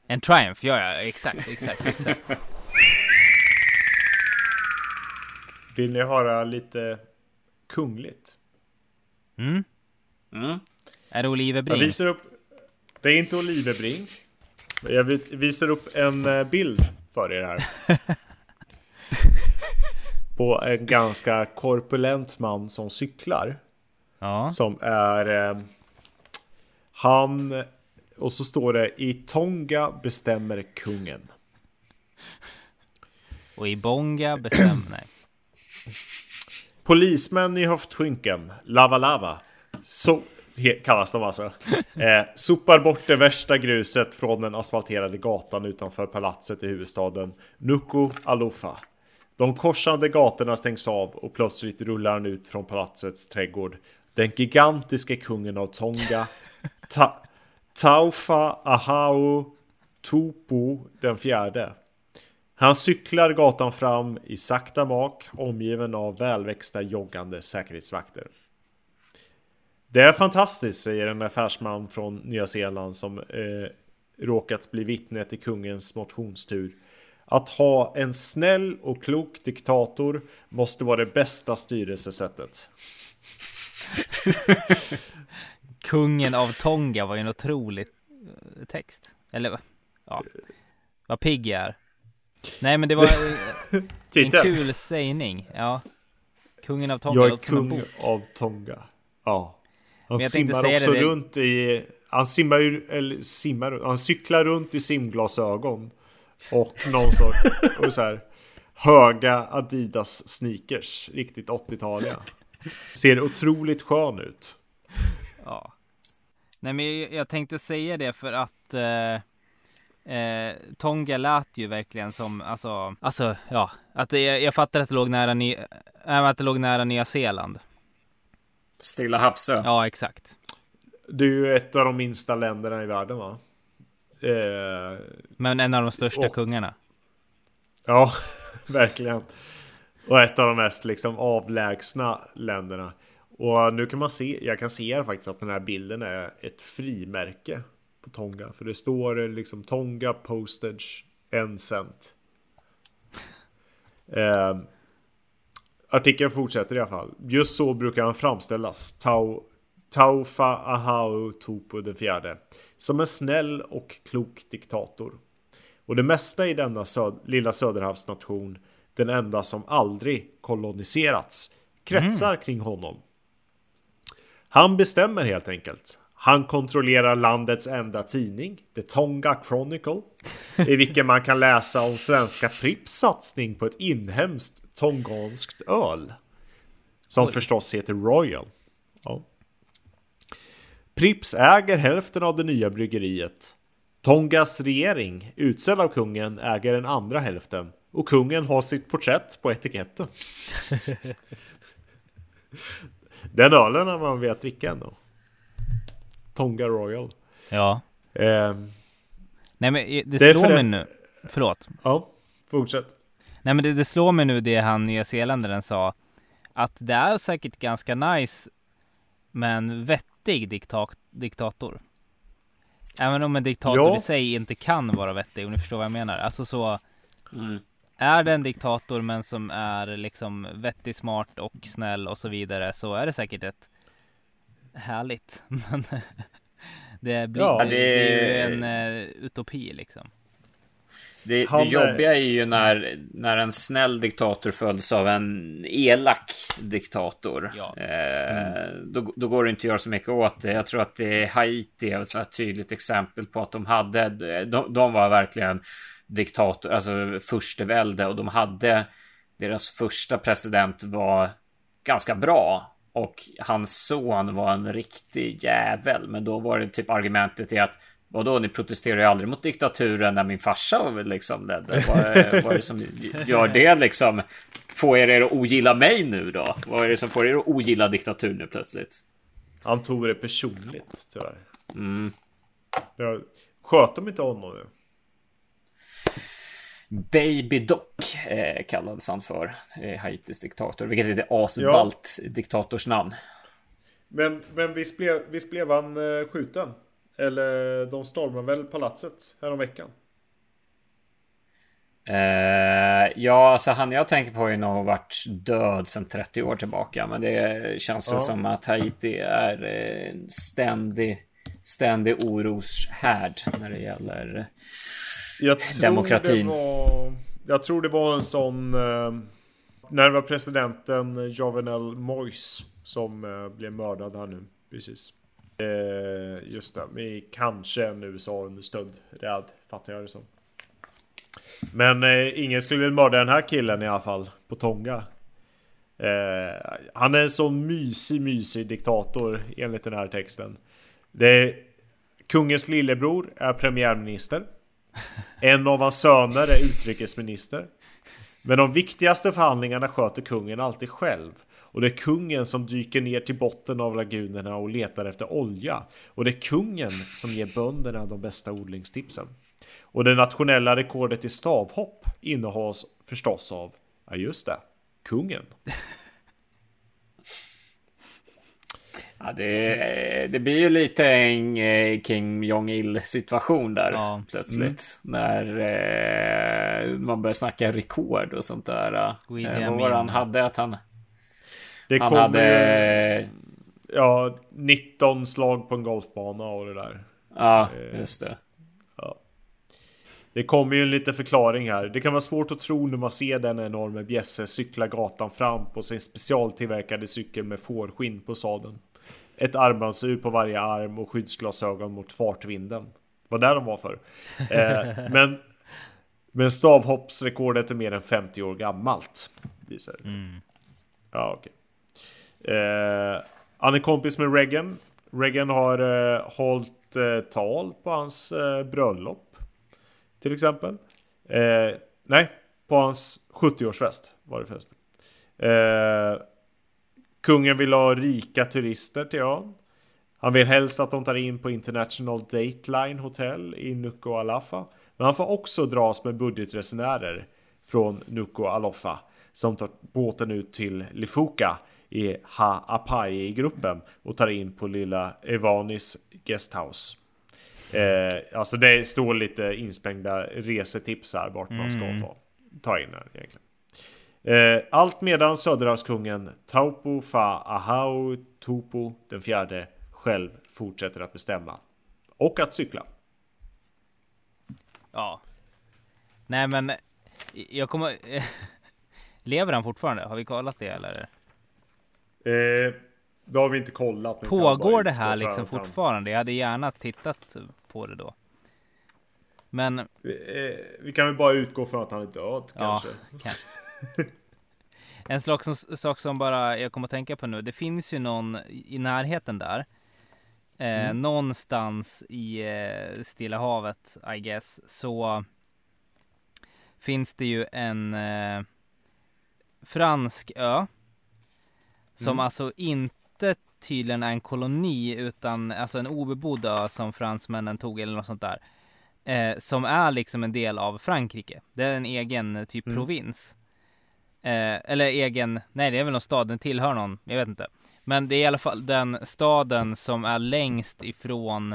En Triumph, ja, ja, exakt, exakt, exakt. *laughs* Vill ni höra lite kungligt? Mm. Mm. Är det Oliver Jag Brink? visar upp. Det är inte Oliverbrink. Men Jag vi- visar upp en eh, bild för er här. *laughs* På en ganska korpulent man som cyklar. Ja. Som är... Eh, han... Och så står det i Tonga bestämmer kungen. Och i Bonga bestämmer... Nej. *clears throat* Polismän i höftskynken, Lava Lava, så he- kallas de alltså. *laughs* Eh, sopar bort det värsta gruset från den asfalterade gatan utanför palatset i huvudstaden Nuku Alofa. De korsande gatorna stängs av och plötsligt rullar han ut från palatsets trädgård. Den gigantiske kungen av Tonga, *laughs* Ta- Taufa Ahau Topo den fjärde. Han cyklar gatan fram i sakta mak omgiven av välväxta joggande säkerhetsvakter. Det är fantastiskt, säger en affärsman från Nya Zeeland som eh, råkat bli vittne till kungens motionstur. Att ha en snäll och klok diktator måste vara det bästa styrelsesättet. *laughs* Kungen av Tonga var ju en otrolig eh, text. Eller ja, vad pigg jag är. Nej men det var eh, *laughs* en kul sägning. Ja. Kungen av Tonga Jag är kung av Tonga. Ja. Han simmar också det, runt i... Han simmar ju, eller simmar, han cyklar runt i simglasögon. Och någon sorts, *laughs* och så här, höga Adidas sneakers. Riktigt 80-taliga. Ser otroligt skön ut. Ja. Nej men jag, jag tänkte säga det för att eh, eh, Tonga lät ju verkligen som, alltså, alltså ja, att det, jag fattar att det låg nära, ny, äh, att det låg nära Nya Zeeland. Stilla havsö. Ja, exakt. Det är ju ett av de minsta länderna i världen va? Eh, Men en av de största och, kungarna. Ja, *laughs* verkligen. Och ett av de mest liksom avlägsna länderna. Och nu kan man se, jag kan se faktiskt att den här bilden är ett frimärke på Tonga. För det står liksom Tonga postage en cent. *laughs* Eh, artikeln fortsätter i alla fall. Just så brukar han framställas. Tau, Taufa Ahau Topo den fjärde. Som en snäll och klok diktator. Och det mesta i denna söd lilla söderhavsnation, den enda som aldrig koloniserats, kretsar mm. kring honom. Han bestämmer helt enkelt. Han kontrollerar landets enda tidning, The Tonga Chronicle, i vilken man kan läsa om svenska Pripps satsning på ett inhemskt tonganskt öl. Som Oj. förstås heter Royal. Ja. Pripps äger hälften av det nya bryggeriet. Tongas regering, utsedd av kungen, äger den andra hälften. Och kungen har sitt porträtt på etiketten. *laughs* den ölen har man vet dricka ändå. Tonga Royal. Ja. Eh, Nej men det, det slår mig nu. Förlåt. Ja, fortsätt. Nej men det, det slår mig nu det han nya zeeländaren sa. Att det är säkert ganska nice men vettig diktat diktator. Även om en diktator ja. i sig inte kan vara vettig, om ni förstår vad jag menar. Alltså så. Mm. Är det en diktator men som är liksom vettig, smart och snäll och så vidare så är det säkert ett härligt. *laughs* Men det blir ja, det... det är ju en uh, utopi liksom. Det, det jobbiga är ju när, när en snäll diktator följs av en elak diktator. Ja. Eh, mm. då, då, går det inte att göra så mycket åt det. Jag tror att det är Haiti är ett så tydligt exempel på att de hade, de, de var verkligen diktator, alltså furstevälde och de hade deras första president var ganska bra och hans son var en riktig jävel. Men då var det typ argumentet i att Vadå, ni protesterar ju aldrig mot diktaturen när min farsa liksom ledde. Vad, är, vad är det som gör det liksom? Får er att ogilla mig nu då? Vad är det som får er att ogilla diktatur nu plötsligt? Han tog det personligt tyvärr. Mm. Jag sköt de inte honom nu? Baby Doc eh, kallades han för. Eh, Haitis diktator. Vilket är ett asballt ja. diktatorsnamn. Men, men visst, blev, visst blev han eh, skjuten? Eller de stormade väl palatset häromveckan? Uh, ja, alltså han jag tänker på har ju nog varit död sedan 30 år tillbaka. Men det känns ja. som att Haiti är en ständig, ständig oroshärd när det gäller jag demokratin. Var, jag tror det var en sån... Uh, när det var presidenten Jovenel Moise som uh, blev mördad här nu. Precis. Eh, just det, vi kanske en USA-understödd räd, fattar jag det som. Men eh, ingen skulle väl mörda den här killen i alla fall, på Tonga. Eh, han är en så mysig, mysig diktator enligt den här texten. Det är, kungens lillebror är premiärminister. En av hans söner är utrikesminister. Men de viktigaste förhandlingarna sköter kungen alltid själv. Och det är kungen som dyker ner till botten av lagunerna och letar efter olja. Och det är kungen som ger bönderna de bästa odlingstipsen. Och det nationella rekordet i stavhopp innehas förstås av, ja just det, kungen. Ja, det, det blir ju lite en eh, King Jong-Il situation där ja. plötsligt. Mm. När eh, man börjar snacka rekord och sånt där. Eh, vad han hade? Att han... Det han hade... Ja, 19 slag på en golfbana och det där. Ja, eh, just det. Det kommer ju en liten förklaring här. Det kan vara svårt att tro när man ser den enorme bjässe cykla gatan fram på sin specialtillverkade cykel med fårskinn på sadeln. Ett armbandsur på varje arm och skyddsglasögon mot fartvinden. Vad där de var för. Eh, *laughs* men, men stavhoppsrekordet är mer än 50 år gammalt. Visar. Mm. Ja, okej. Okay. Eh, han är kompis med Reagan. Reagan har eh, hållit eh, tal på hans eh, bröllop. Till exempel. Eh, nej, på hans 70-årsfest var det förresten. Kungen vill ha rika turister till ön. Han vill helst att de tar in på International Dateline Hotel i Nuku Alafa. Men han får också dras med budgetresenärer från Nuku Alofa som tar båten ut till Lifuka i Ha-Apai-gruppen och tar in på lilla Evanis Guesthouse. Eh, alltså det står lite insprängda resetips här vart man ska mm. ta, ta in här egentligen. Eh, allt medan Söderhavskungen Taupo Fa Ahau Tupo den fjärde själv fortsätter att bestämma. Och att cykla. Ja. Nej men, jag kommer... *laughs* Lever han fortfarande? Har vi kollat det eller? Eh, det har vi inte kollat. Pågår det här liksom fortfarande? Jag hade gärna tittat på det då. Men... Vi, eh, vi kan väl bara utgå från att han är död kanske. Ja, kanske. *laughs* en sak som, sak som bara jag kommer att tänka på nu. Det finns ju någon i närheten där. Eh, mm. Någonstans i eh, Stilla havet, I guess, så finns det ju en eh, fransk ö. Som mm. alltså inte tydligen är en koloni utan alltså en obebodd ö som fransmännen tog eller något sånt där. Eh, som är liksom en del av Frankrike. Det är en egen eh, typ mm. provins. Eh, eller egen, nej det är väl någon stad, den tillhör någon, jag vet inte. Men det är i alla fall den staden som är längst ifrån,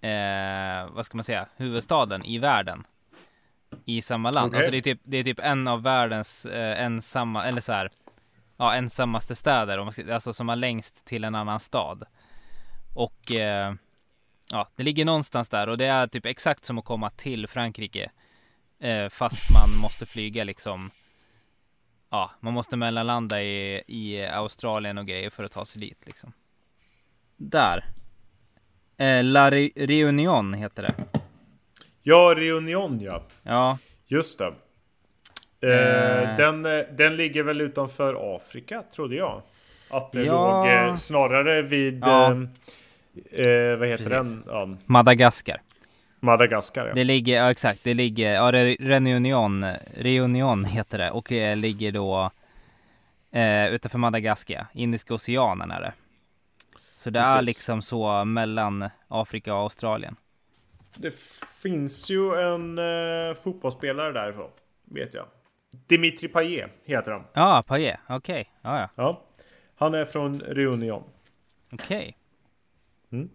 eh, vad ska man säga, huvudstaden i världen. I samma land. Okay. Alltså det är typ, det är typ en av världens eh, ensamma, eller så här, ja, ensammaste städer, alltså som har längst till en annan stad. Och eh, ja, det ligger någonstans där och det är typ exakt som att komma till Frankrike. Eh, fast man måste flyga liksom. Ja, man måste mellanlanda i, i Australien och grejer för att ta sig dit liksom. Där. Eh, La Re Reunion heter det. Ja, Reunion ja. Ja. Just det. Eh, den, eh, den ligger väl utanför Afrika, trodde jag. Att det ja. låg eh, snarare vid... Ja. Vad heter Precis. den? Ja. Madagaskar. Madagaskar, ja. Det ligger, ja exakt, det ligger, ja Reunion, Reunion heter det. Och det ligger då eh, utanför Madagaskar. Indiska oceanen är det. Så det Precis. är liksom så mellan Afrika och Australien. Det finns ju en eh, fotbollsspelare därifrån, vet jag. Dimitri Payet heter han. Ja, Payet. Okej. Okay. Ja, ja. ja. Han är från Reunion. Okej. Okay. Mm.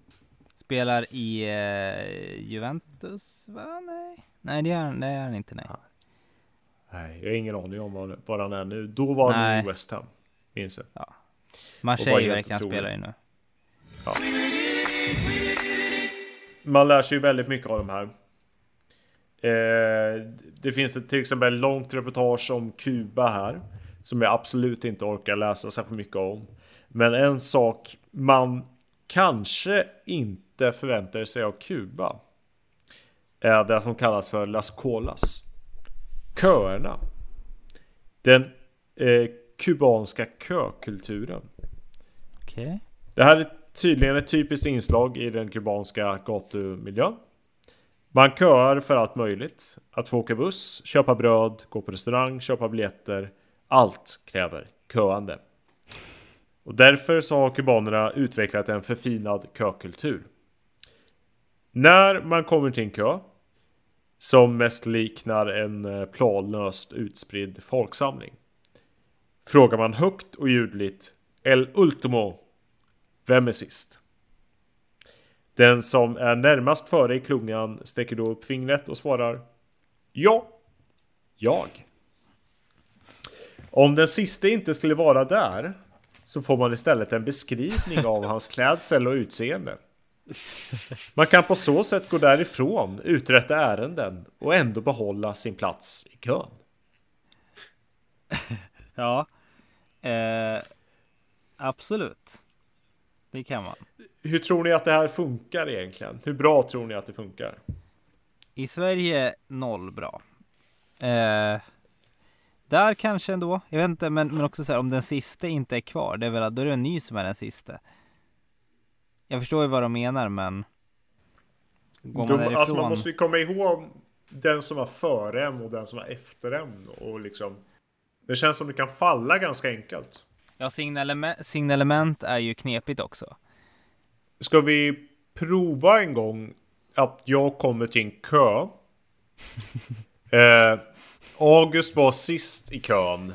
Spelar i uh, Juventus, va? Nej. Nej, det är, det är han inte, nej. Nej, jag har ingen aning om var, han är nu. Då var han i West Ham, minns jag. Ja. Marseille verkar han spela i nu. Ja. Man lär sig ju väldigt mycket av de här. Eh, det finns ett, till exempel långt reportage om Kuba här. Som jag absolut inte orkar läsa särskilt mycket om. Men en sak man kanske inte förväntar sig av Kuba. Är det som kallas för Las Colas. Köerna. Den eh, kubanska kökulturen. Okay. Det här är tydligen ett typiskt inslag i den kubanska gatumiljön. Man köar för allt möjligt. Att få åka buss, köpa bröd, gå på restaurang, köpa biljetter. Allt kräver köande. Och därför så har kubanerna utvecklat en förfinad kökultur. När man kommer till en kö som mest liknar en eh, planlöst utspridd folksamling frågar man högt och ljudligt El Ultimo Vem är sist? Den som är närmast före i klungan sträcker då upp fingret och svarar Ja, jag. Om den sista inte skulle vara där så får man istället en beskrivning av hans klädsel och utseende. Man kan på så sätt gå därifrån, uträtta ärenden och ändå behålla sin plats i kön. Ja, eh, absolut. Det kan man. Hur tror ni att det här funkar egentligen? Hur bra tror ni att det funkar? I Sverige noll bra. Eh, där kanske ändå. Jag vet inte, men, men också så här, om den sista inte är kvar, det är väl då är det en ny som är den sista. Jag förstår ju vad de menar, men. Går man De, därifrån. alltså man måste ju komma ihåg den som var före en och den som var efter en och liksom. Det känns som det kan falla ganska enkelt. Ja, signalement, signalement är ju knepigt också. Ska vi prova en gång att jag kommer till en kö. *laughs* eh, August var sist i kön.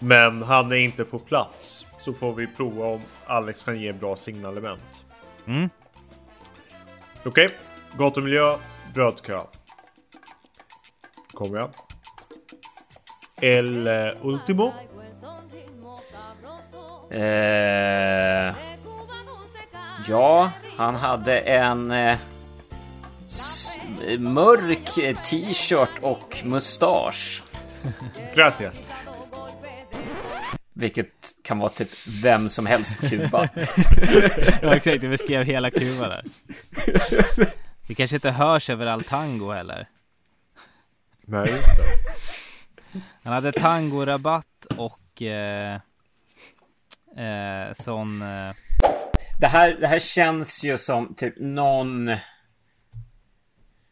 Men han är inte på plats. Så får vi prova om Alex kan ge bra signalement. Mm. Okej, gatumiljö, brödkö. Kommer jag. El eh, Ultimo. Eh, ja, han hade en eh, mörk t-shirt och mustasch. Gracias. Vilket kan vara typ vem som helst på Kuba. *laughs* Ja, exakt. Du beskrev hela Kuba där. Det kanske inte hörs över all tango heller. Nej, just det. Han hade tangorabatt och eh, eh, sån... Eh, Det här, det här känns ju som typ någon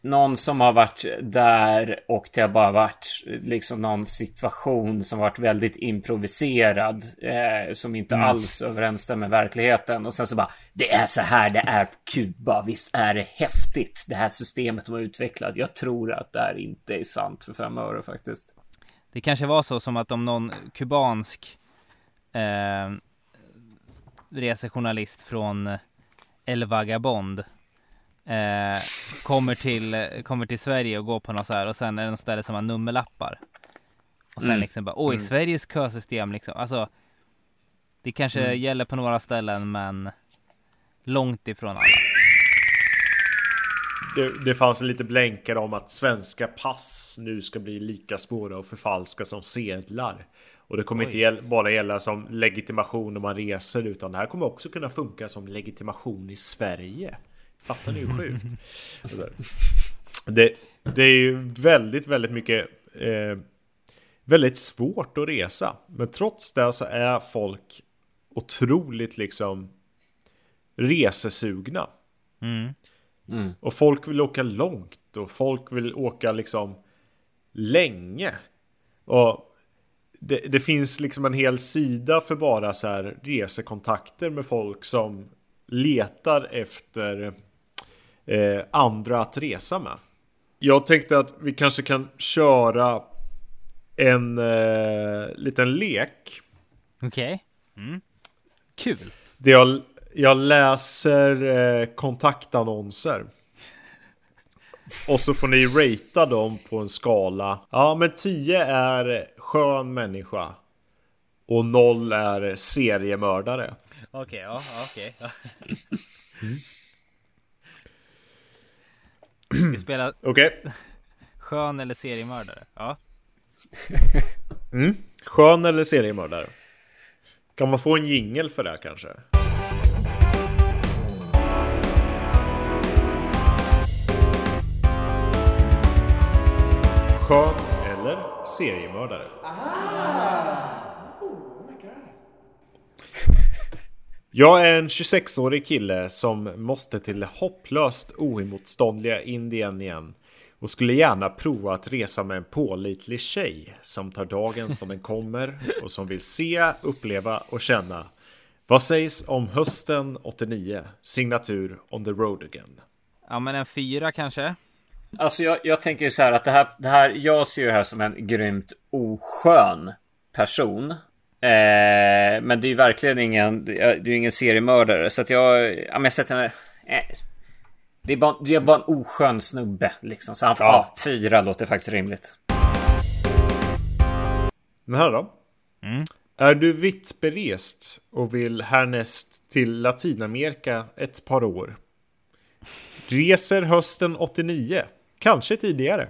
Någon som har varit där och det har bara varit liksom någon situation som varit väldigt improviserad. Eh, som inte alls överensstämmer med verkligheten. Och sen så bara Det är så här det är på Kuba. Visst är det häftigt det här systemet de har utvecklat. Jag tror att det här inte är sant för fem öre faktiskt. det kanske var så som att om någon kubansk eh, resejournalist från El Vagabond eh, kommer, till, kommer till Sverige och går på något så här och sen är det något ställe som har nummerlappar. Och sen Mm. liksom bara, oj, Mm. Sveriges kösystem liksom. Alltså, det kanske Mm. gäller på några ställen men långt ifrån alla. Det, det fanns lite blänkare om att svenska pass nu ska bli lika svåra att förfalska som sedlar. Och det kommer Oj. inte bara gälla som legitimation när man reser utan det här kommer också kunna funka som legitimation i Sverige. Fattar ni hur sjukt? *laughs* Det det är ju väldigt, väldigt mycket eh, väldigt svårt att resa. Men trots det så är folk otroligt liksom resesugna. Mm. Mm. Och folk vill åka långt och folk vill åka liksom länge. Och det, det finns liksom en hel sida för bara så här resekontakter med folk som letar efter eh, andra att resa med. Jag tänkte att vi kanske kan köra en eh, liten lek. Okej. Mm. Kul. Där jag, jag läser eh, kontaktannonser. Och så får ni ratea dem på en skala. Ja, men 10 är skön människa. Och 0 är seriemördare. Okej, ja, ja, okej. Ja. *laughs* Vi spelar *clears throat* Okej? skön eller seriemördare. Ja. *laughs* Mm. Skön eller seriemördare? Kan man få en jingel för det kanske? Skön eller seriemördare? Jag är en 26-årig kille som måste till det hopplöst oemotståndliga Indien igen och skulle gärna prova att resa med en pålitlig tjej som tar dagen som den kommer och som vill se, uppleva och känna. Vad sägs om hösten 89? Signatur on the road again. Ja men en fyra kanske? Alltså jag, jag tänker så här att det här, det här, jag ser det här som en grymt oskön person. Eh, men det är ju verkligen ingen, det är ingen seriemördare. Så att jag, ja men jag sätter henne, eh, det, är bara, det är bara en oskön snubbe liksom. Så han får, ja. ja fyra låter faktiskt rimligt. Men här då? Mm. Är du vitt berest och vill härnäst till Latinamerika ett par år? Reser hösten 89, kanske tidigare.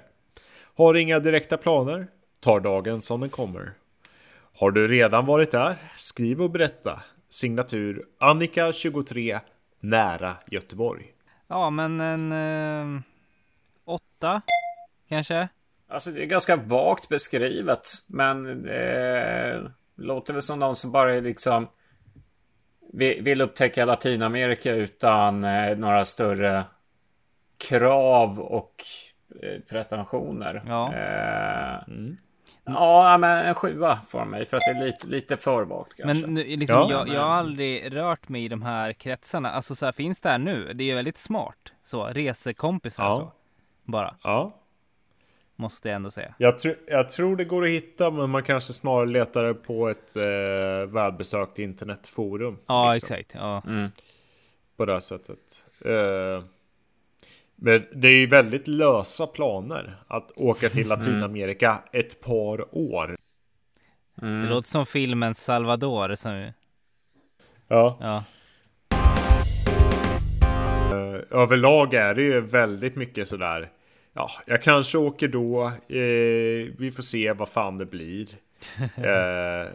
Har inga direkta planer, tar dagen som den kommer. Har du redan varit där? Skriv och berätta. Signatur Annika 23, nära Göteborg. Ja, men en eh, åtta kanske. Alltså det är ganska vagt beskrivet, men det låter väl som någon som bara liksom vill upptäcka Latinamerika utan eh, några större krav och eh, pretensioner. Ja. Eh, mm. Ja, men en sjua får mig för att det är lite, lite för vagt kanske. Men liksom, ja, jag, jag har aldrig rört mig i de här kretsarna. Alltså så här, finns det här nu? Det är ju väldigt smart. Så, resekompisar ja. så. Bara. Ja. Måste jag ändå säga. Jag, tr jag tror det går att hitta, men man kanske snarare letar på ett eh, välbesökt internetforum. Ja, liksom. exakt. Ja. Mm. På det här sättet. Eh, men det är ju väldigt lösa planer att åka till mm. Latinamerika mm. ett par år. Mm. Det låter som filmen Salvador. Som... Ja. ja. Uh, överlag är det ju väldigt mycket sådär. Ja, jag kanske åker då. Uh, vi får se vad fan det blir. uh,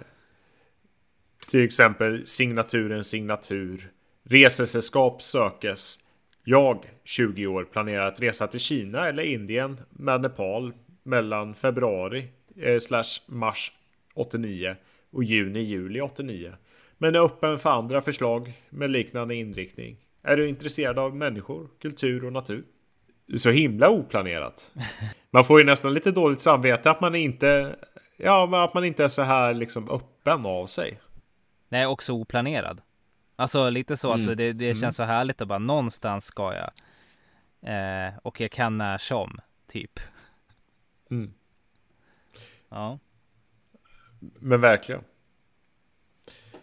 *laughs* till exempel signaturen signatur. Resesällskap sökes. Jag, 20 år, planerar att resa till Kina eller Indien med Nepal mellan februari eh, slash mars 89 och juni-juli 89. Men är öppen för andra förslag med liknande inriktning. Är du intresserad av människor, kultur och natur? Så himla oplanerat. *laughs* Man får ju nästan lite dåligt samvete att man inte, ja, att man inte är så här liksom öppen av sig. Nej, också oplanerad. Alltså lite så mm. att det, det känns mm. så härligt att bara någonstans ska jag. Eh, och jag kan när som, typ. Mm. Ja. Men verkligen.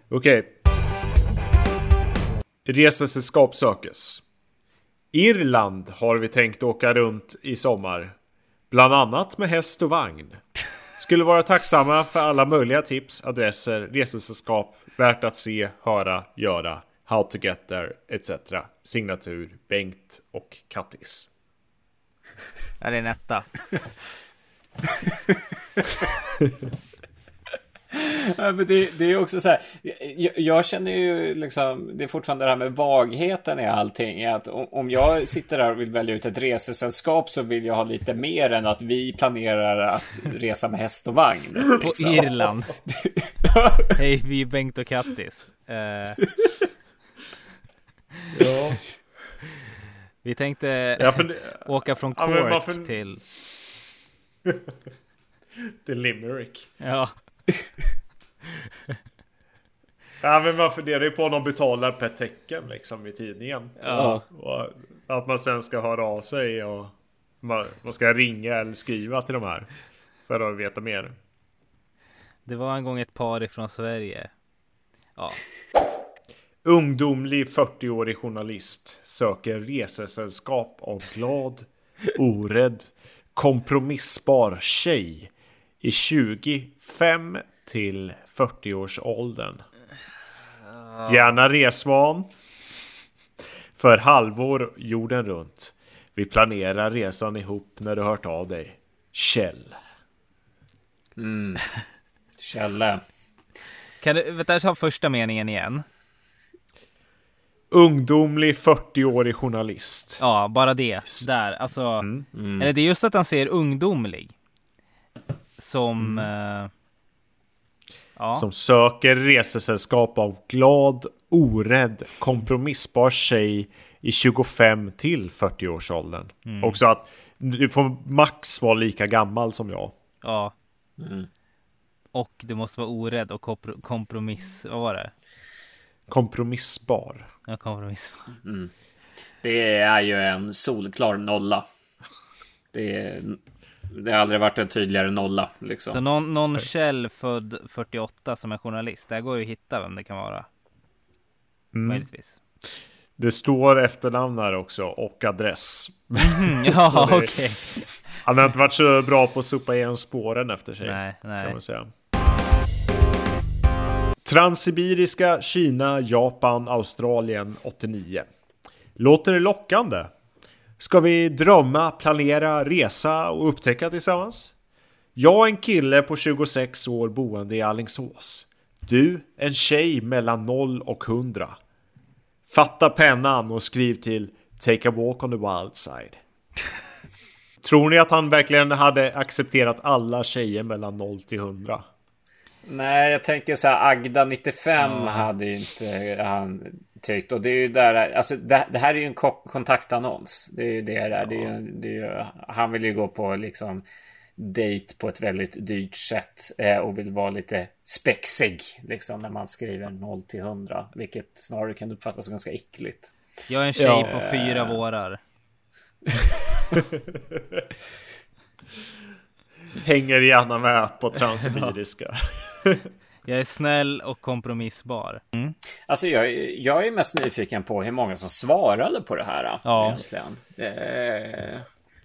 Okej. Okay. Resesällskap sökes. Irland har vi tänkt åka runt i sommar. Bland annat med häst och vagn. Skulle vara tacksamma för alla möjliga tips, adresser, resesällskap, värt att se, höra, göra, how to get there, etc. Signatur Bengt och Kattis. Ja, det är en etta. *laughs* *laughs* ja, men det, det, är också så här. Jag, jag, känner ju liksom. Det är fortfarande det här med vagheten i allting. Att om jag sitter där och vill välja ut ett resesällskap så vill jag ha lite mer än att vi planerar att resa med häst och vagn. Liksom. På Irland. *laughs* Hej, vi är Bengt och Kattis. Uh... ja. Vi tänkte för... åka från Cork ja, varför... till... *laughs* till Limerick. Ja. *laughs* ja men man funderar ju på om de betalar per tecken liksom i tidningen. Ja. Och att man sen ska höra av sig och man, man ska ringa eller skriva till de här. För att veta mer. Det var en gång ett par ifrån Sverige. Ja. Ungdomlig 40-årig journalist söker resesällskap av glad, orädd, kompromissbar tjej i 25 till 40-årsåldern. Gärna resvan. För halvår jorden runt. Vi planerar resan ihop när du hört av dig. Kjell. Mm. *laughs* Kjelle. Kan du, vänta, ta första meningen igen. Ungdomlig 40-årig journalist. Ja, bara det. Där, alltså. Mm. Mm. Eller det är just att han säger ungdomlig. Som... Mm. Eh, ja. Som söker resesällskap av glad, orädd, kompromissbar tjej i 25 till 40 års åldern. Mm. Också att du får max vara lika gammal som jag. Ja. Mm. Och du måste vara orädd och kompromiss, vad var det? Kompromissbar. Ja, kompromissbar. Mm. Det är ju en solklar nolla. Det, är, det har aldrig varit en tydligare nolla. Liksom. Så någon, någon Kjell född 48 som är journalist, där går ju att hitta vem det kan vara. Mm. Möjligtvis. Det står efternamn här också och adress. Mm, *laughs* ja, okej. Okay. Han har inte varit så bra på att sopa igen spåren efter sig. Nej, nej. Kan man säga. Transsibiriska, Kina, Japan, Australien 89. Låter det lockande? Ska vi drömma, planera, resa och upptäcka tillsammans? Jag är en kille på 26 år boende i Allingsås. Du, en tjej mellan 0 och 100. Fatta pennan och skriv till Take a walk on the wild side. *laughs* Tror ni att han verkligen hade accepterat alla tjejer mellan 0 till 100? Nej, jag tänker så här Agda 95 mm. hade ju inte han tyckt. Och det är ju där, alltså det, det här är ju en kontaktannons. Det är ju det där. Det är ju, det är ju, han vill ju gå på liksom dejt på ett väldigt dyrt sätt eh, och vill vara lite spexig liksom när man skriver 0 till 100, vilket snarare kan uppfattas som ganska äckligt. Jag är en tjej ja. på fyra vårar. *laughs* Hänger gärna med på transsibiriska. Jag är snäll och kompromissbar. Mm. Alltså jag, jag är mest nyfiken på hur många som svarade på det här. Ja. Egentligen. Eh,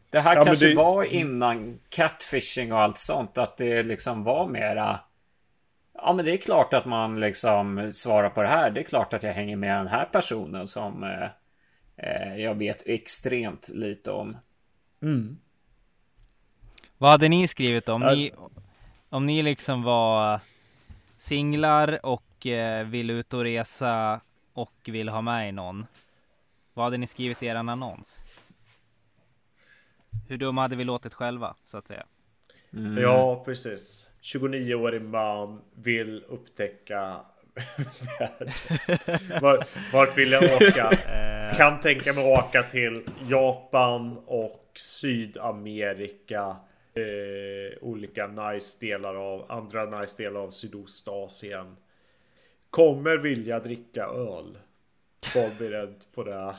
det här ja, kanske det... var innan catfishing och allt sånt. Att det liksom var mera. Ja men det är klart att man liksom svarar på det här. Det är klart att jag hänger med den här personen som eh, eh jag vet extremt lite om. Mm. Vad hade ni skrivit om? Ni, om ni liksom var singlar och eh, vill ut och resa och vill ha med någon. Vad hade ni skrivit i er annons? Hur dumma hade vi låtit själva, så att säga? Mm. Ja, precis. 29-årig man vill upptäcka *laughs* vart, vart vill jag åka? *laughs* Eh. kan tänka mig att åka till Japan och Sydamerika eh, olika nice delar av andra nice delar av Sydostasien. Kommer vilja dricka öl. Var beredd på det.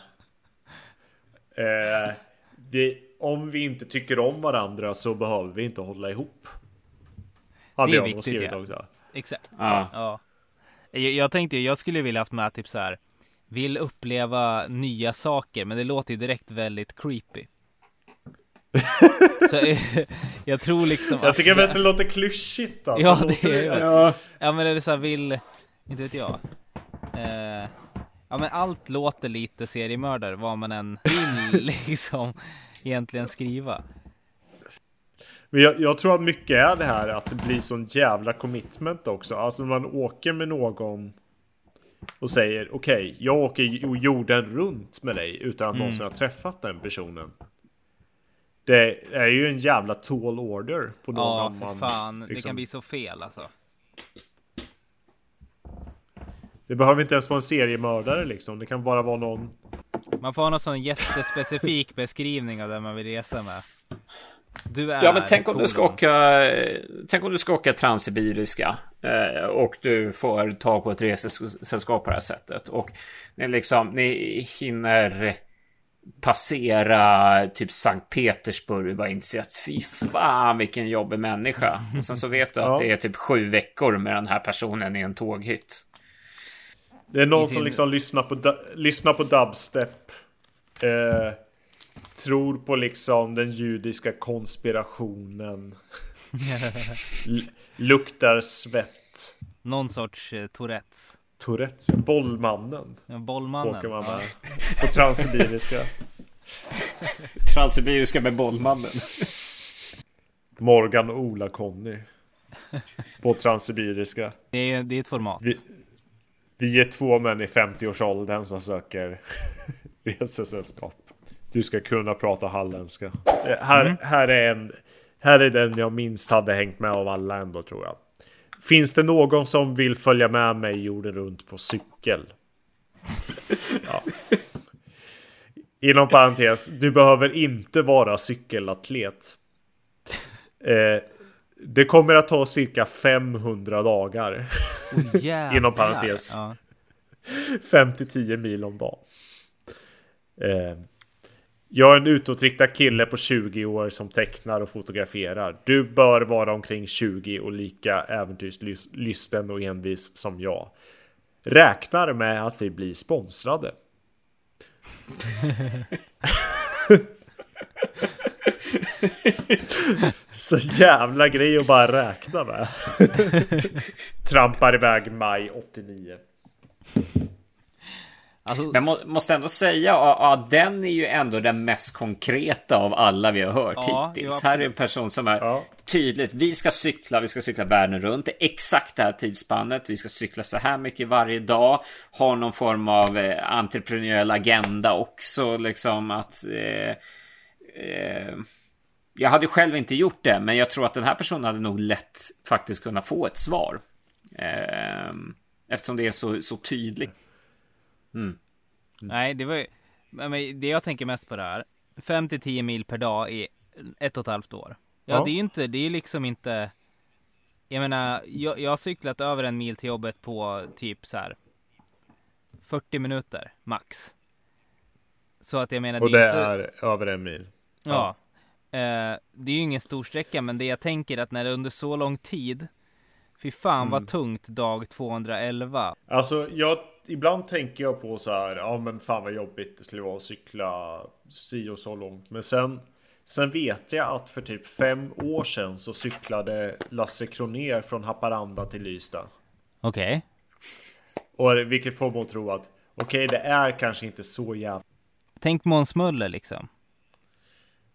Eh, vi, om vi inte tycker om varandra så behöver vi inte hålla ihop. Hade det är jag viktigt, skrivit ja. också. Exakt. Ah. Ja. Jag, jag tänkte jag skulle vilja haft med typ så här. Vill uppleva nya saker, men det låter ju direkt väldigt creepy. Så, jag tror liksom Jag tycker mest det låter klyschigt alltså. Ja, det är ja. ja, men är det så här, vill, inte vet jag. Eh, ja, men allt låter lite seriemördare, vad man än vill *laughs* liksom egentligen skriva. Men jag, jag, tror att mycket är det här att det blir sån jävla commitment också. Alltså man åker med någon och säger okej, okay, jag åker jorden runt med dig utan att mm. någonsin ha träffat den personen. Det är ju en jävla tall order på någon Ja, för fan. Man, liksom. Det kan bli så fel alltså. Det behöver inte ens vara en seriemördare liksom. Det kan bara vara någon. Man får ha någon sån jättespecifik *laughs* beskrivning av den man vill resa med. Du är ja, men tänk om du ska åka. Tänk om du ska åka transsibiriska eh, och du får ta på ett resesällskap på det här sättet och ni liksom ni hinner passera typ Sankt Petersburg och bara inse att fy fan vilken jobbig människa. Och sen så vet du att det är typ sju veckor med den här personen i en tåghytt. Det är någon sin... som liksom lyssnar på, lyssnar på dubstep. Eh, tror på liksom den judiska konspirationen. *laughs* luktar svett. Någon sorts eh, Tourettes. Tourettes, bollmannen. Ja, bollmannen. Åker man med. På transsibiriska. *laughs* transsibiriska med bollmannen. Morgan och Ola-Conny. På transsibiriska. Det är, det är ett format. Vi, vi är två män i 50-årsåldern som söker *laughs* resesällskap. Du ska kunna prata halländska. Eh, här, mm. här, är en, här är den jag minst hade hängt med av alla ändå tror jag. Finns det någon som vill följa med mig jorden runt på cykel? ja. Inom parentes, du behöver inte vara cykelatlet. Eh, det kommer att ta cirka 500 dagar. Oh, Inom parentes. Ja. 5 till 10 mil om dagen. Eh, jag är en utåtriktad kille på 20 år som tecknar och fotograferar. Du bör vara omkring 20 och lika äventyrslysten och envis som jag. Räknar med att vi blir sponsrade. *laughs* Så jävla grej att bara räkna med. *laughs* Trampar iväg maj 89. Alltså... Men må, måste ändå säga att den är ju ändå den mest konkreta av alla vi har hört ja, hittills. Här är en person som är ja. tydligt. Vi ska cykla, vi ska cykla världen runt. Det är exakt det här tidsspannet. Vi ska cykla så här mycket varje dag. Ha någon form av eh, entreprenöriell agenda också. Liksom att... Eh, eh, jag hade själv inte gjort det, men jag tror att den här personen hade nog lätt faktiskt kunnat få ett svar. Eh, eftersom det är så, så tydligt. Mm. Nej, det var ju, det jag tänker mest på det här. 5 till 10 mil per dag i ett och ett halvt år. Ja, ja. det är ju inte, det är liksom inte. Jag menar, jag, jag har cyklat över en mil till jobbet på typ så här 40 minuter max. Så att jag menar. Och det, det är, inte... över en mil. Ja. ja. Eh, det är ju ingen stor sträcka, men det jag tänker att när det är under så lång tid. Fy fan mm. vad tungt dag 211. Alltså jag ibland tänker jag på så här, ja men fan vad jobbigt det skulle vara att cykla si och så långt. Men sen, sen vet jag att för typ fem år sedan så cyklade Lasse Kroner från Haparanda till Lystad. Okej. Okay. Och vilket får mig att tro att okej, okay, det är kanske inte så jävla... Tänk Måns Möller liksom.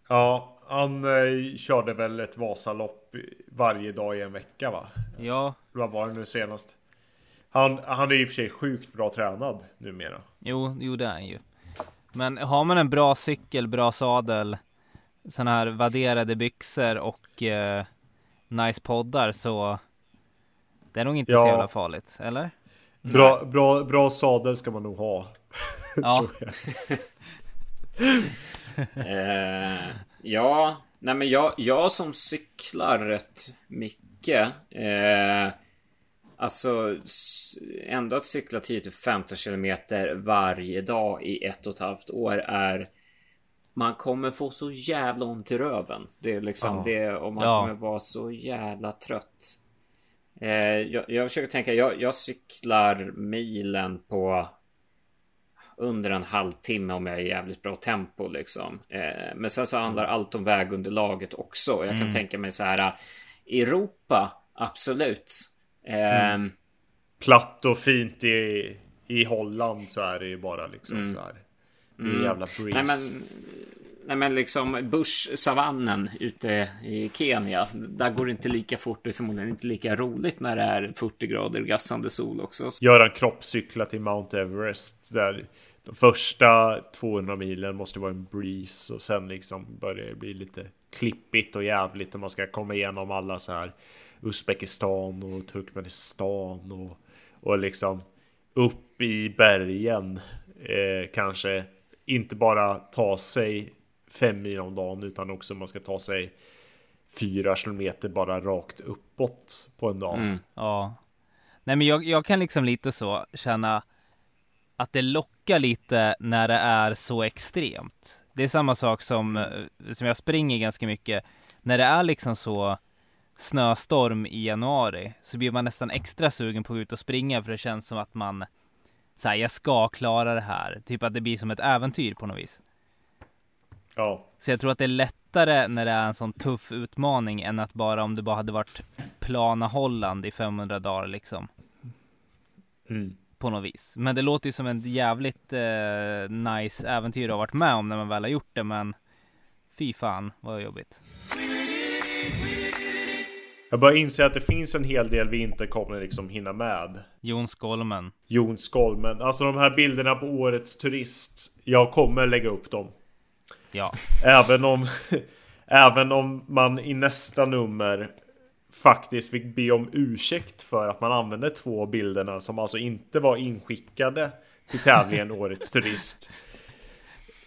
Ja, han eh, körde väl ett Vasalopp varje dag i en vecka va? Ja. Vad var det nu senast? Han, han är i och för sig sjukt bra tränad numera. Jo, jo det är han ju. Men har man en bra cykel, bra sadel, sådana här vadderade byxor och eh, nice poddar så det är nog inte ja. så jävla farligt, eller? Bra, bra, bra sadel ska man nog ha. *laughs* Ja. *laughs* eh, ja, nej men jag, jag som cyklar rätt mycket. Eh, Alltså ändå att cykla 10-15 kilometer varje dag i ett och ett halvt år är man kommer få så jävla ont i röven. Det är liksom oh. det och man ja. kommer vara så jävla trött. Eh, jag, jag försöker tänka, jag, jag cyklar milen på under en halvtimme om jag är i jävligt bra tempo liksom. Eh, men sen så handlar mm. allt om vägunderlaget också. Jag kan mm. tänka mig så här. Europa, absolut. Mm. Ehm, Platt och fint i, i Holland så är det ju bara liksom mm. så här. Det är mm. jävla breeze. Nej men, nej men liksom Bush-savannen ute i Kenya. Där går det inte lika fort och förmodligen inte lika roligt när det är 40 grader gassande sol också. Göra en kroppscykla till Mount Everest. Där de första 200 milen måste vara en breeze och sen liksom börjar det bli lite klippigt och jävligt om man ska komma igenom alla så här Uzbekistan och Turkmenistan och, och liksom upp i bergen. Eh, kanske inte bara ta sig fem mil om dagen utan också man ska ta sig fyra kilometer bara rakt uppåt på en dag. Mm, ja. Nej men jag, jag kan liksom lite så känna att det lockar lite när det är så extremt. Det är samma sak som, eh, som jag springer ganska mycket. När det är liksom så snöstorm i januari så blir man nästan extra sugen på att gå ut och springa för det känns som att man så jag ska klara det här. Typ att det blir som ett äventyr på något vis. Ja. Så jag tror att det är lättare när det är en sån tuff utmaning än att bara om det bara hade varit plana Holland i 500 dagar liksom. Mm. På något vis. Men det låter ju som ett jävligt eh, nice äventyr att ha varit med om när man väl har gjort det. Men fy fan vad jobbigt. Jag börjar inse att det finns en hel del vi inte kommer liksom hinna med. Jon Skolmen. Jon Skolmen. Alltså de här bilderna på årets turist. Jag kommer lägga upp dem. Ja. Även om, *laughs* även om man i nästa nummer faktiskt fick be om ursäkt för att man använde två bilderna som alltså inte var inskickade till tävlingen *laughs* Årets Turist.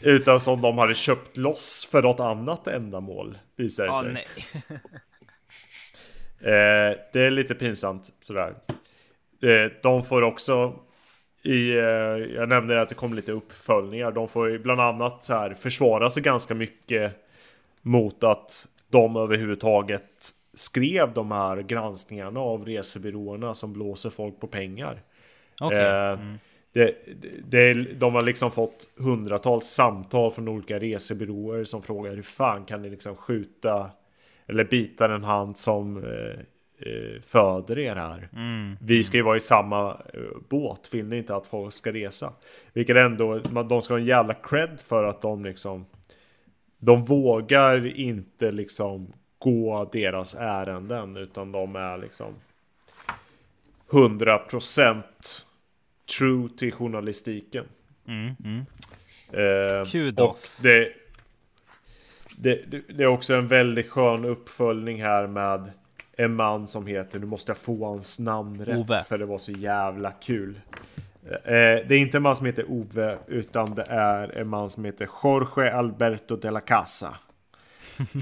Utan som de hade köpt loss för något annat ändamål, visar det Ja, sig. nej. *laughs* Eh, det är lite pinsamt sådär. Eh, de får också i, eh, jag nämnde att det kom lite uppföljningar. De får bland annat så här försvara sig ganska mycket mot att de överhuvudtaget skrev de här granskningarna av resebyråerna som blåser folk på pengar. Okej. Eh, det, det, de har liksom fått hundratals samtal från olika resebyråer som frågar hur fan kan ni liksom skjuta eller bita den hand som eh, eh, föder er här. Mm. Vi ska ju vara i samma eh, båt, vill ni inte att folk ska resa? Vilket ändå, de ska ha en jävla cred för att de liksom De vågar inte liksom gå deras ärenden utan de är liksom 100% true till journalistiken. Mm, mm. Eh. Och det, det, det, är också en väldigt skön uppföljning här med en man som heter, nu måste jag få hans namn rätt Ove. för det var så jävla kul. Eh, det är inte en man som heter Ove utan det är en man som heter Jorge Alberto de la Casa.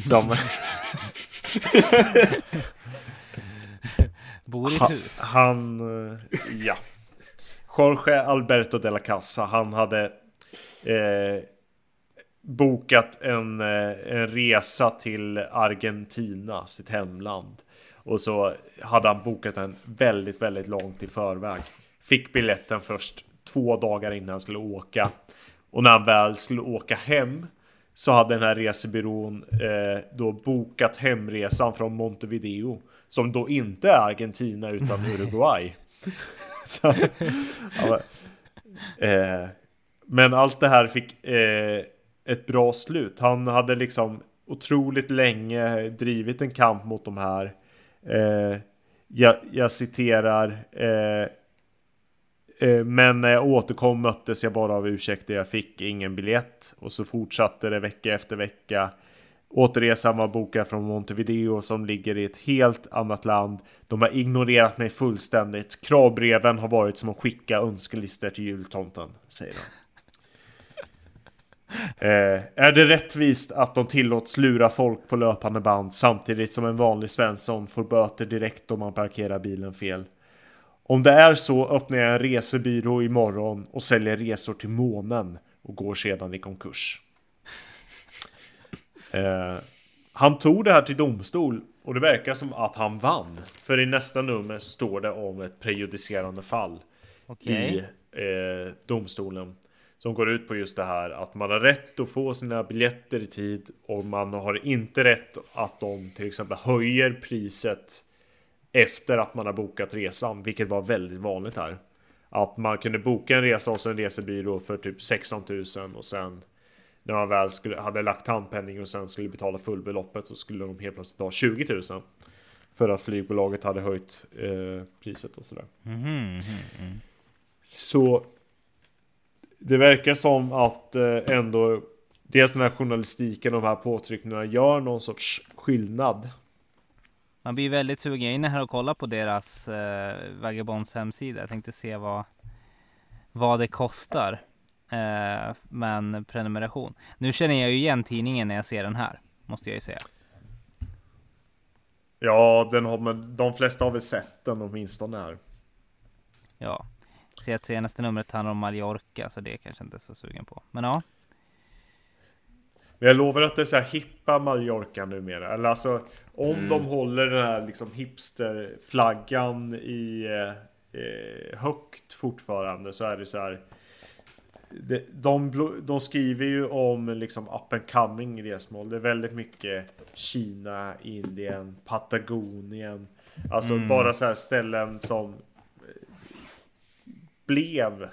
Som, *laughs* Bor i ett hus. han, eh, ja. Jorge Alberto de la Casa, han hade eh, bokat en, eh, en resa till Argentina, sitt hemland. Och så hade han bokat den väldigt, väldigt långt i förväg. Fick biljetten först två dagar innan han skulle åka. Och när han väl skulle åka hem så hade den här resebyrån eh, då bokat hemresan från Montevideo. Som då inte är Argentina utan *laughs* Uruguay. *laughs* så, ja, men, eh, men allt det här fick eh, ett bra slut. Han hade liksom otroligt länge drivit en kamp mot de här. Eh, jag, jag citerar. Eh, eh, men när jag återkom möttes jag bara av ursäkter. Jag fick ingen biljett. Och så fortsatte det vecka efter vecka. Återresan var bokad från Montevideo som ligger i ett helt annat land. De har ignorerat mig fullständigt. Kravbreven har varit som att skicka önskelistor till jultomten, säger de. Eh, är det rättvist att de tillåts lura folk på löpande band samtidigt som en vanlig svensson får böter direkt om man parkerar bilen fel? Om det är så öppnar jag en resebyrå imorgon och säljer resor till månen och går sedan i konkurs. Eh, han tog det här till domstol och det verkar som att han vann. För i nästa nummer står det om ett prejudicerande fall Okej. i eh, domstolen. Som går ut på just det här att man har rätt att få sina biljetter i tid och man har inte rätt att de till exempel höjer priset efter att man har bokat resan, vilket var väldigt vanligt här. Att man kunde boka en resa hos en resebyrå för typ 16 000 och sen när man väl skulle, hade lagt handpenning och sen skulle betala fullbeloppet så skulle de helt plötsligt ha 20 000. För att flygbolaget hade höjt eh, priset och sådär. Mhm, mhm. Så det verkar som att eh, ändå dels den här journalistiken och de här påtryckningarna gör någon sorts skillnad. Man blir väldigt sugen. Jag är inne här och kollar på deras eh, Vagabonds hemsida. Jag tänkte se vad, vad det kostar eh, med en prenumeration. Nu känner jag ju igen tidningen när jag ser den här. Måste jag ju säga. Ja, den har, men de flesta har väl sett den åtminstone här. Ja. Ser att senaste numret handlar om Mallorca, så det är kanske inte så sugen på. Men ja. Men jag lovar att det är så här hippa Mallorca numera. Eller alltså om Mm. de håller den här liksom hipsterflaggan i eh, eh, högt fortfarande så är det så här. De, de, de skriver ju om liksom up and coming resmål. Det är väldigt mycket Kina, Indien, Patagonien. Alltså Mm. bara så här ställen som blev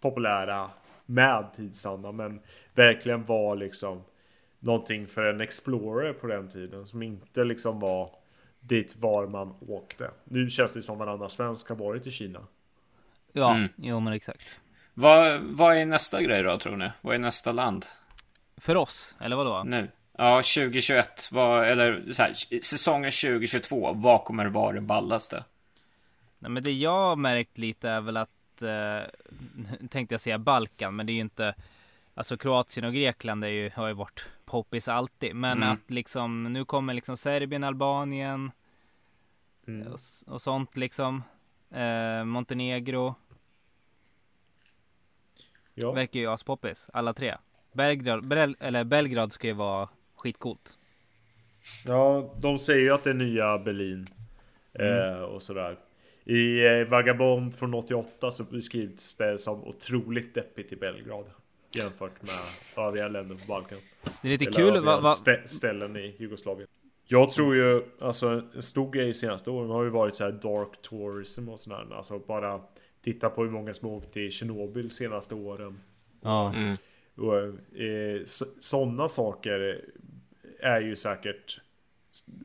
populära med tidsanda men verkligen var liksom någonting för en explorer på den tiden som inte liksom var dit var man åkte. Nu känns det som varannan svensk har varit i Kina. Ja, Mm. jo men exakt. Vad, vad är nästa grej då tror ni? Vad är nästa land? För oss, eller vadå? Nu? Ja, 2021. Vad, eller så här, säsongen 2022. Vad kommer vara det ballaste? Nej, men det jag har märkt lite är väl att, eh, *laughs* tänkte jag säga Balkan, men det är ju inte Alltså Kroatien och Grekland är ju, har ju varit poppis alltid. Men Mm. att liksom nu kommer liksom Serbien, Albanien Mm. och, och sånt liksom. Eh, Montenegro Ja. verkar ju aspoppis, alla tre. Belgrad, Bel, eller Belgrad ska ju vara skitcoolt. ja, de säger ju att det är nya Berlin. Eh, och sådär. I eh, Vagabond från 88 så beskrivs det som otroligt deppigt i Belgrad. Jämfört med övriga länder på Balkan. Det är lite Eller kul. Va, va, stä- ställen i Jugoslavien. Jag tror ju, alltså en stor grej senaste åren har ju varit så här dark tourism och sådär. Alltså bara titta på hur många som åkt till Tjernobyl senaste åren. ja, Mm. Och, eh, sådana saker är ju säkert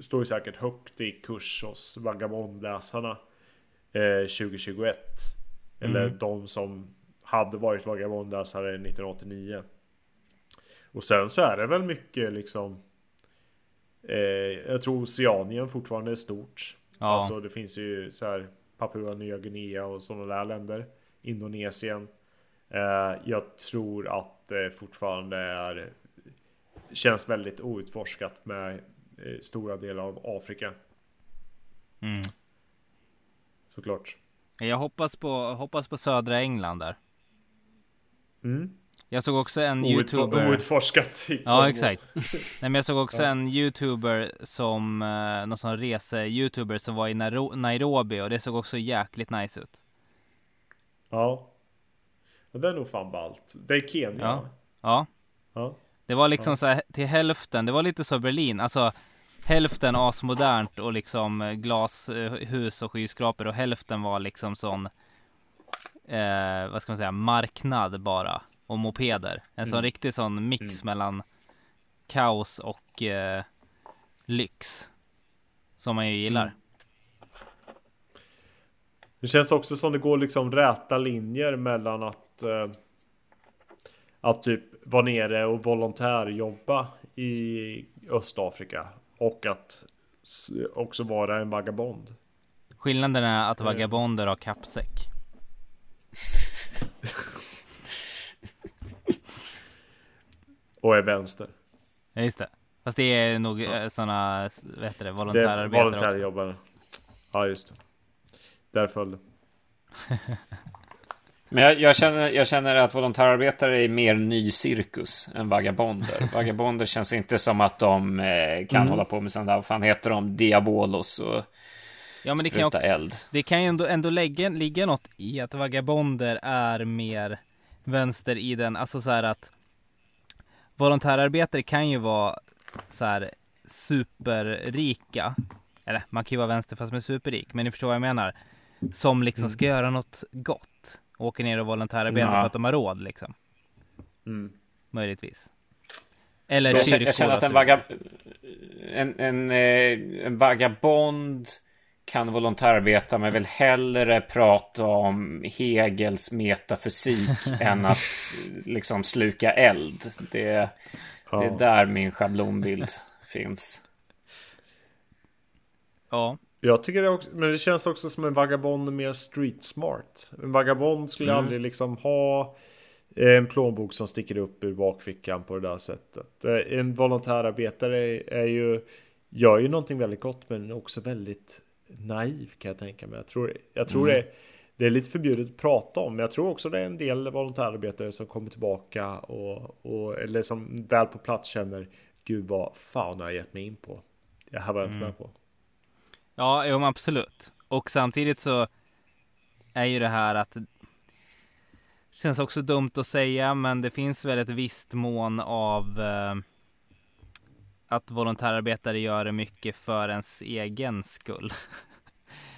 Står ju säkert högt i kurs hos vagabondläsarna 2021 Eller Mm. de som hade varit vagabondläsare 1989 Och sen så är det väl mycket liksom eh, Jag tror Oceanien fortfarande är stort ja. Alltså det finns ju så här Papua Nya Guinea och sådana där länder. Indonesien. Eh, jag tror att det fortfarande är Känns väldigt outforskat med eh, stora delar av Afrika. Mm. Såklart. Jag hoppas på, hoppas på södra England där. Mm. Jag såg också en Outfor- youtuber. outforskat. Ja exakt. *laughs* Nej men jag såg också Ja. en youtuber som, eh, någon sån rese-youtuber som var i Nairo- Nairobi och det såg också jäkligt nice ut. Ja. Det är nog fan ballt. Det är Kenya. Ja. Ja, ja. det var liksom så här till hälften, det var lite så Berlin, alltså hälften asmodernt och liksom eh, glashus och skyskrapor och hälften var liksom sån, eh, vad ska man säga, marknad bara och mopeder. En sån Mm. riktig sån mix Mm. mellan kaos och eh, lyx. Som man ju gillar. Mm. Det känns också som det går liksom räta linjer mellan att eh, Att typ vara nere och volontärjobba i Östafrika och att också vara en vagabond. Skillnaden är att Mm. vagabonder har kappsäck. Och är vänster. Ja just det. Fast det är nog Ja. ja. sådana, vad heter det, Det är volontärarbetare också. volontärjobbare. Ja just det. Där föll det. *laughs* Men jag, jag, känner, jag känner att volontärarbetare är mer ny cirkus än vagabonder. *laughs* Vagabonder känns inte som att de eh, kan Mm. hålla på med sånt där. Vad fan heter de? Diabolos och Ja men det kan också, eld. det kan ju ändå, ändå lägga, ligga något i att vagabonder är mer vänster i den, alltså så här att volontärarbetare kan ju vara så här superrika. Eller man kan ju vara vänster fast är superrik, men ni förstår vad jag menar. Som liksom ska göra något gott. Åker ner och volontärarbetar Ja. för att de har råd liksom. Mm. Möjligtvis. Eller Jag, kyrkor jag känner att en, så vaga, en, en, eh, en vagabond kan volontärarbeta men vill hellre prata om Hegels metafysik *laughs* än att liksom sluka eld. Det, Ja. det är där min schablonbild *laughs* finns. Ja. Jag tycker det också, men det känns också som en vagabond mer street smart. En vagabond skulle Mm. aldrig liksom ha en plånbok som sticker upp ur bakfickan på det där sättet. Eh, En volontärarbetare är, är ju, gör ju någonting väldigt gott men också väldigt naiv kan jag tänka mig. Jag tror, jag tror Mm. det, det är lite förbjudet att prata om, men jag tror också det är en del volontärarbetare som kommer tillbaka och, och eller som väl på plats känner Gud vad fan har jag gett mig in på? Det här var jag inte Mm. med på. Ja, jo, absolut. Och samtidigt så är ju det här att känns också dumt att säga, men det finns väl ett visst mån av eh, att volontärarbetare gör det mycket för ens egen skull. *laughs*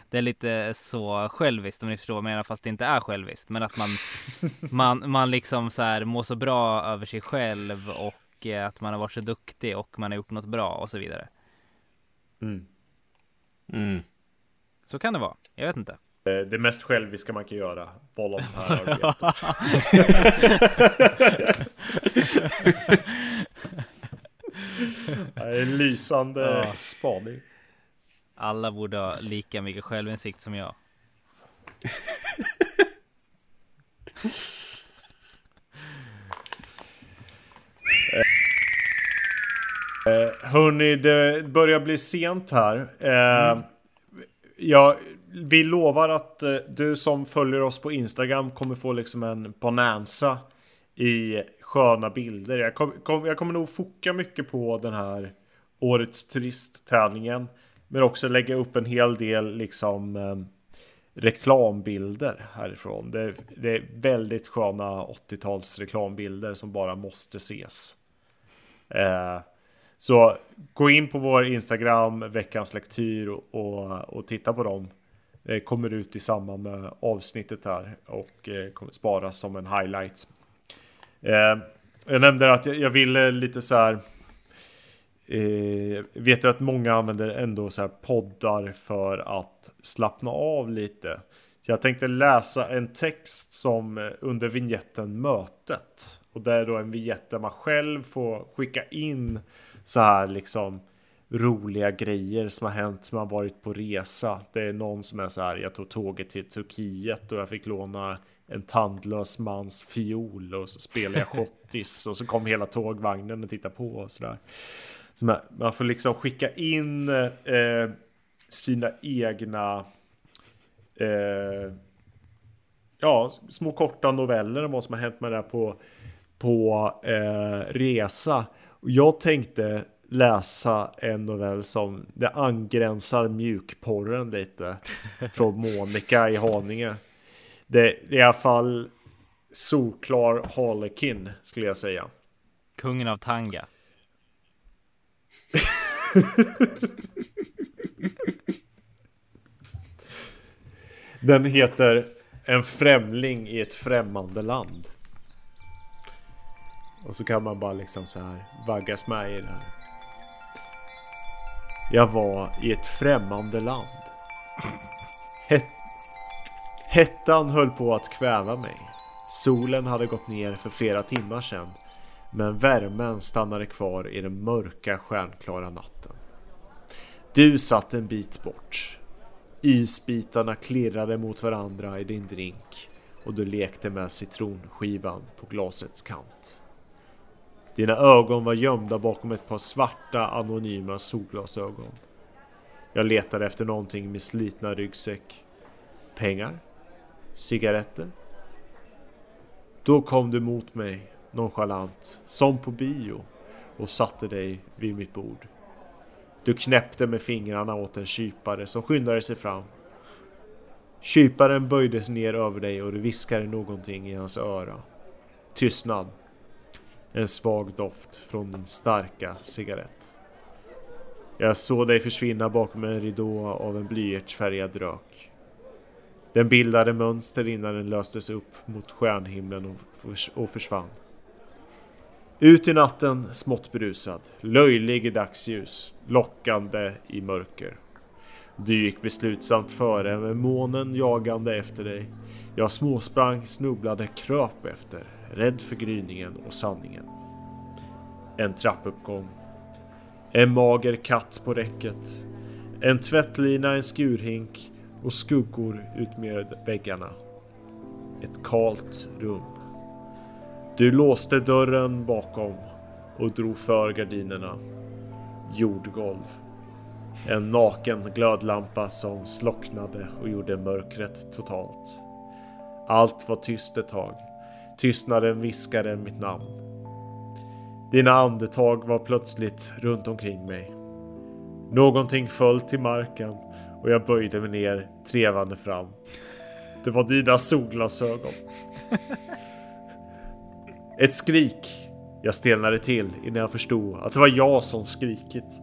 Det är lite så själviskt om ni förstår vad jag menar, fast det inte är själviskt. Men att man, *laughs* man, man liksom så här mår så bra över sig själv och eh, att man har varit så duktig och man har gjort något bra och så vidare. Mm. Mm. Så kan det vara. Jag vet inte. Eh, Det mest själviska man kan göra. Volontärarbete. Det är en lysande Ja. spaning. Alla borde ha lika mycket självinsikt som jag. *laughs* *laughs* Eh, hörni, det börjar bli sent här. Eh, mm. ja, vi lovar att eh, du som följer oss på Instagram kommer få liksom en bonanza i sköna bilder. Jag, kom, kom, jag kommer nog foka mycket på den här årets turisttävlingen. Men också lägga upp en hel del liksom eh, reklambilder härifrån. Det, det är väldigt sköna 80-tals reklambilder som bara måste ses. Eh, så gå in på vår Instagram, veckans lektyr och, och, och titta på dem. Det kommer ut i samband med avsnittet här och eh, kommer sparas som en highlight. Eh, jag nämnde att jag, ville lite så här eh, vet du att många använder ändå så här poddar för att slappna av lite. Så jag tänkte läsa en text som under vignetten Mötet. Och det är då en vignett där man själv får skicka in så här liksom roliga grejer som har hänt när man varit på resa. Det är någon som är så här, jag tog tåget till Turkiet och jag fick låna en tandlös mans fiol och så spelade jag *laughs* schottis och så kom hela tågvagnen och tittade på och sådär. Så man, man får liksom skicka in eh, sina egna eh, ja, små korta noveller om vad som har hänt med det på, på eh, resa. Jag tänkte läsa en novell som det angränsar mjukporren lite *laughs* från Monica i Haninge. Det är i alla fall solklar Harlekin skulle jag säga. Kungen av Tanga. Den heter En främling i ett främmande land. Och så kan man bara liksom så här vaggas med i det här. Jag var i ett främmande land. Het Hettan höll på att kväva mig. Solen hade gått ner för flera timmar sedan men värmen stannade kvar i den mörka stjärnklara natten. Du satt en bit bort. Isbitarna klirrade mot varandra i din drink och du lekte med citronskivan på glasets kant. Dina ögon var gömda bakom ett par svarta anonyma solglasögon. Jag letade efter någonting i min slitna ryggsäck. Pengar? Cigaretter? Då kom du mot mig nonchalant, som på bio, och satte dig vid mitt bord. Du knäppte med fingrarna åt en kypare som skyndade sig fram. Kyparen böjdes ner över dig och du viskade någonting i hans öra. Tystnad. En svag doft från din starka cigarett. Jag såg dig försvinna bakom en ridå av en blyertsfärgad rök. Den bildade mönster innan den löstes upp mot stjärnhimlen och försvann. Ut i natten, smått berusad, löjlig i dagsljus, lockande i mörker. Du gick beslutsamt före med månen jagande efter dig. Jag småsprang, snubblade, kröp efter, rädd för gryningen och sanningen. En trappuppgång. En mager katt på räcket. En tvättlina, en skurhink och skuggor utmed väggarna. Ett kalt rum. Du låste dörren bakom och drog för gardinerna. Jordgolv. En naken glödlampa som slocknade och gjorde mörkret totalt. Allt var tyst ett tag. Tystnaden viskade mitt namn. Dina andetag var plötsligt runt omkring mig. Någonting föll till marken och jag böjde mig ner trevande fram. Det var dina solglasögon. Ett skrik. Jag stelnade till innan jag förstod att det var jag som skrikit.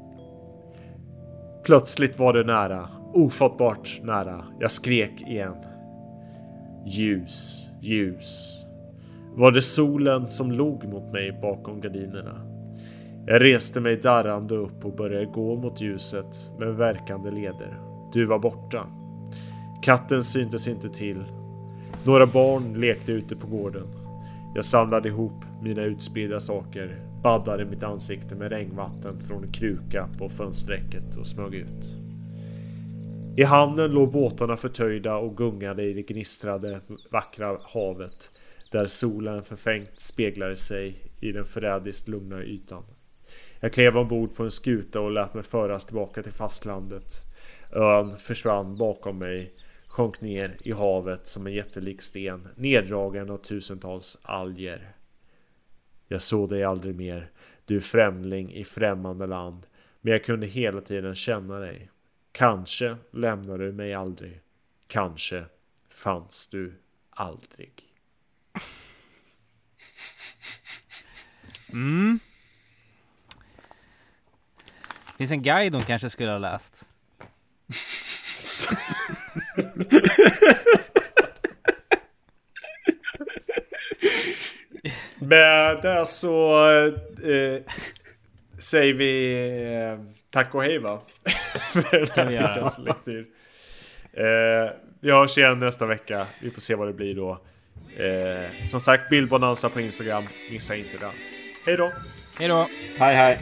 Plötsligt var det nära, ofattbart nära. Jag skrek igen. Ljus, ljus. Var det solen som log mot mig bakom gardinerna? Jag reste mig darrande upp och började gå mot ljuset med verkande leder. Du var borta. Katten syntes inte till. Några barn lekte ute på gården. Jag samlade ihop mina utspridda saker, baddade mitt ansikte med regnvatten från en kruka på fönsträcket och smög ut. I hamnen låg båtarna förtöjda och gungade i det gnistrade vackra havet där solen förfängt speglade sig i den förrädiskt lugna ytan. Jag klev ombord på en skuta och lät mig föras tillbaka till fastlandet. Ön försvann bakom mig, sjönk ner i havet som en jättelik sten, neddragen av tusentals alger. Jag såg dig aldrig mer, du främling i främmande land, men jag kunde hela tiden känna dig. Kanske lämnade du mig aldrig. Kanske fanns du aldrig. Mm. Finns en guide hon kanske skulle ha läst. Med det så eh, säger vi eh, tack och hej va? *laughs* För den här veckans lektyr. Eh, vi hörs igen nästa vecka. Vi får se vad det blir då. Eh, som sagt, bildbonanza på Instagram. Missa inte den. Hej då! Hej då! Hej hej!